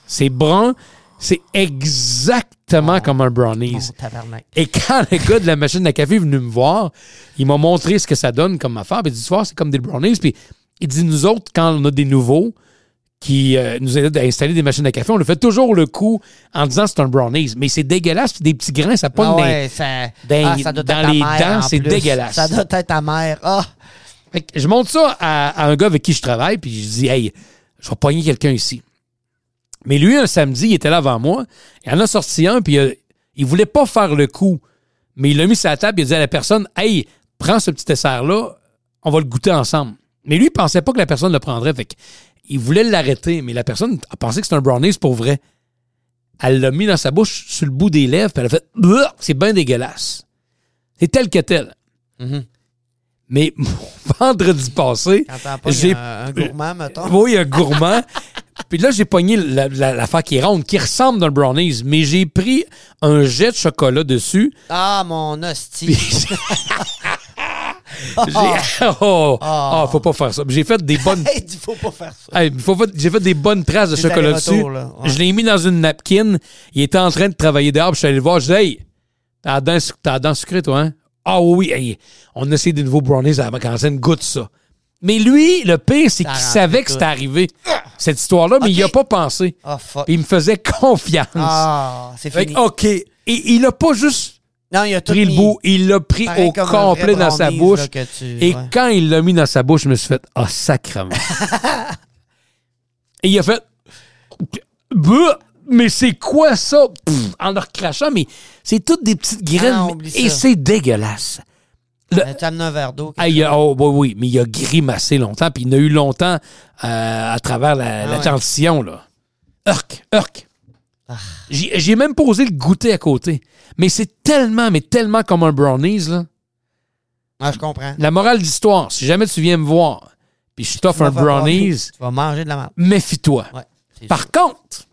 C'est brun, c'est exactement comme un brownies. Oh. Et quand le gars de la machine à café est venu me voir, il m'a montré ce que ça donne comme affaire. Puis il dit, tu vois, c'est comme des brownies. Puis il dit, nous autres, quand on a des nouveaux qui euh, nous aident à installer des machines à café, on le fait toujours le coup en disant c'est un brownies. Mais c'est dégueulasse, des petits grains, ça pogne Ah dans- ouais, ça, dans- ah, ça doit dans les dents, en c'est dégueulasse. Ça doit être amer. Ah! Fait que je montre ça à, à un gars avec qui je travaille, puis je dis, hey, je vais pogner quelqu'un ici. Mais lui, un samedi, il était là avant moi. Il en a sorti un, puis euh, il voulait pas faire le coup. Mais il l'a mis sur la table, il a dit à la personne, hey, prends ce petit dessert-là, on va le goûter ensemble. Mais lui, il pensait pas que la personne le prendrait. Fait que il voulait l'arrêter, mais la personne a pensé que c'était un brownies pour vrai. Elle l'a mis dans sa bouche, sur le bout des lèvres, puis elle a fait, c'est bien dégueulasse. C'est tel que tel. Mhm. Mais vendredi passé, j'ai un, un gourmand, mettons. oui, un gourmand. Puis là, j'ai pogné la- la- l'affaire qui est ronde, qui ressemble d'un brownies, mais j'ai pris un jet de chocolat dessus. Ah, mon hostie. Puis j'ai... Oh, ah, faut pas faire ça. J'ai fait des bonnes... Il faut pas faire ça. Hey, faut pas- J'ai fait des bonnes traces de Des chocolat dessus. allers-retours, là. Ouais. Je l'ai mis dans une napkin. Il était en train de travailler dehors. Puis je suis allé le voir. Je dis Hey, t'as la dent, suc- t'as la dent sucrée, toi, hein? Ah oui, hey, on a essayé des nouveaux brownies avant qu'on scène goûte ça. Mais lui, le pire, c'est qu'il rentre savait que tout. c'était arrivé, cette histoire-là, mais il n'y a pas pensé. Ah, fuck. Puis il me faisait confiance. Ah, c'est Fait fini. que, OK. Et il a pas juste Non, il a tout pris le bout, il l'a pris au complet dans sa bouche. là, que tu- Et ouais. quand il l'a mis dans sa bouche, je me suis fait Ah, sacrement. Et il a fait Bah, Mais c'est quoi ça? Pff, en le recrachant, mais c'est toutes des petites graines. Ah, oublie et c'est dégueulasse. Amené un verre d'eau. Ah, oh, oui, oui, mais il a grimacé longtemps, puis il a eu longtemps euh, à travers la, Ah la ouais. dentition, là. Urk, urk. Ah. J'ai j'ai même posé le goûter à côté. Mais c'est tellement, mais tellement comme un brownies, là. Ah, je comprends. La morale d'histoire, si jamais tu viens me voir, puis je t'offre un brownies, Tu vas manger de la merde. méfie-toi. Ouais. Par sûr. contre,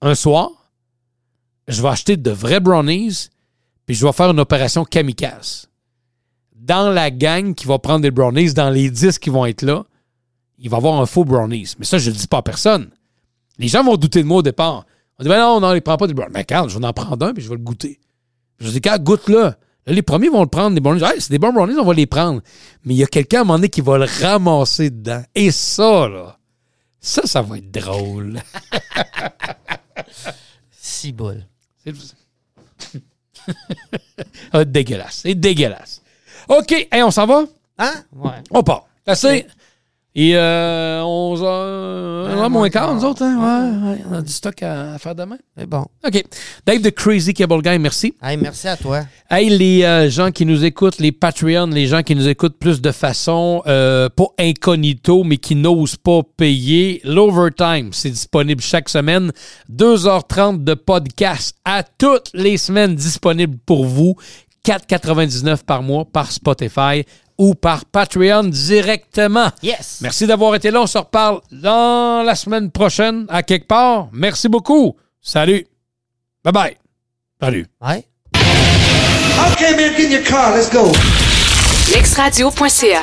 un soir, je vais acheter de vrais brownies, puis je vais faire une opération kamikaze. Dans la gang qui va prendre des brownies, dans les 10 qui vont être là, il va y avoir un faux brownies. Mais ça, je ne le dis pas à personne. Les gens vont douter de moi au départ. On dit, ben non, non, il prend pas des brownies. Mais quand, je vais en prendre un, puis je vais le goûter. Je dis, quand, goûte-le. Là, les premiers vont le prendre, des brownies. Hey, c'est des bons brownies, on va les prendre. Mais il y a quelqu'un à un moment donné qui va le ramasser dedans. Et ça, là, ça, ça va être drôle. Six boules. C'est être dégueulasse. C'est dégueulasse. OK, hey, on s'en va? Hein? Ouais. On part. Assez. Et euh, 11 heures, Ouais, ouais, moins quart, nous autres. Hein? Ouais, ouais, on a du stock à, à faire demain. C'est bon. OK. Dave de Crazy Cable Guy, merci. Hey, merci à toi. Hey, les euh, gens qui nous écoutent, les Patreons, les gens qui nous écoutent plus de façon, euh, pas incognito, mais qui n'osent pas payer, l'Overtime, c'est disponible chaque semaine. 2h30 de podcast à toutes les semaines disponible pour vous. 4,99 par mois par Spotify ou par Patreon directement. Yes. Merci d'avoir été là. On se reparle dans la semaine prochaine à quelque part. Merci beaucoup. Salut. Bye bye. Salut. Ouais. Okay, man, get in your car. Let's go. Lexradio.ca.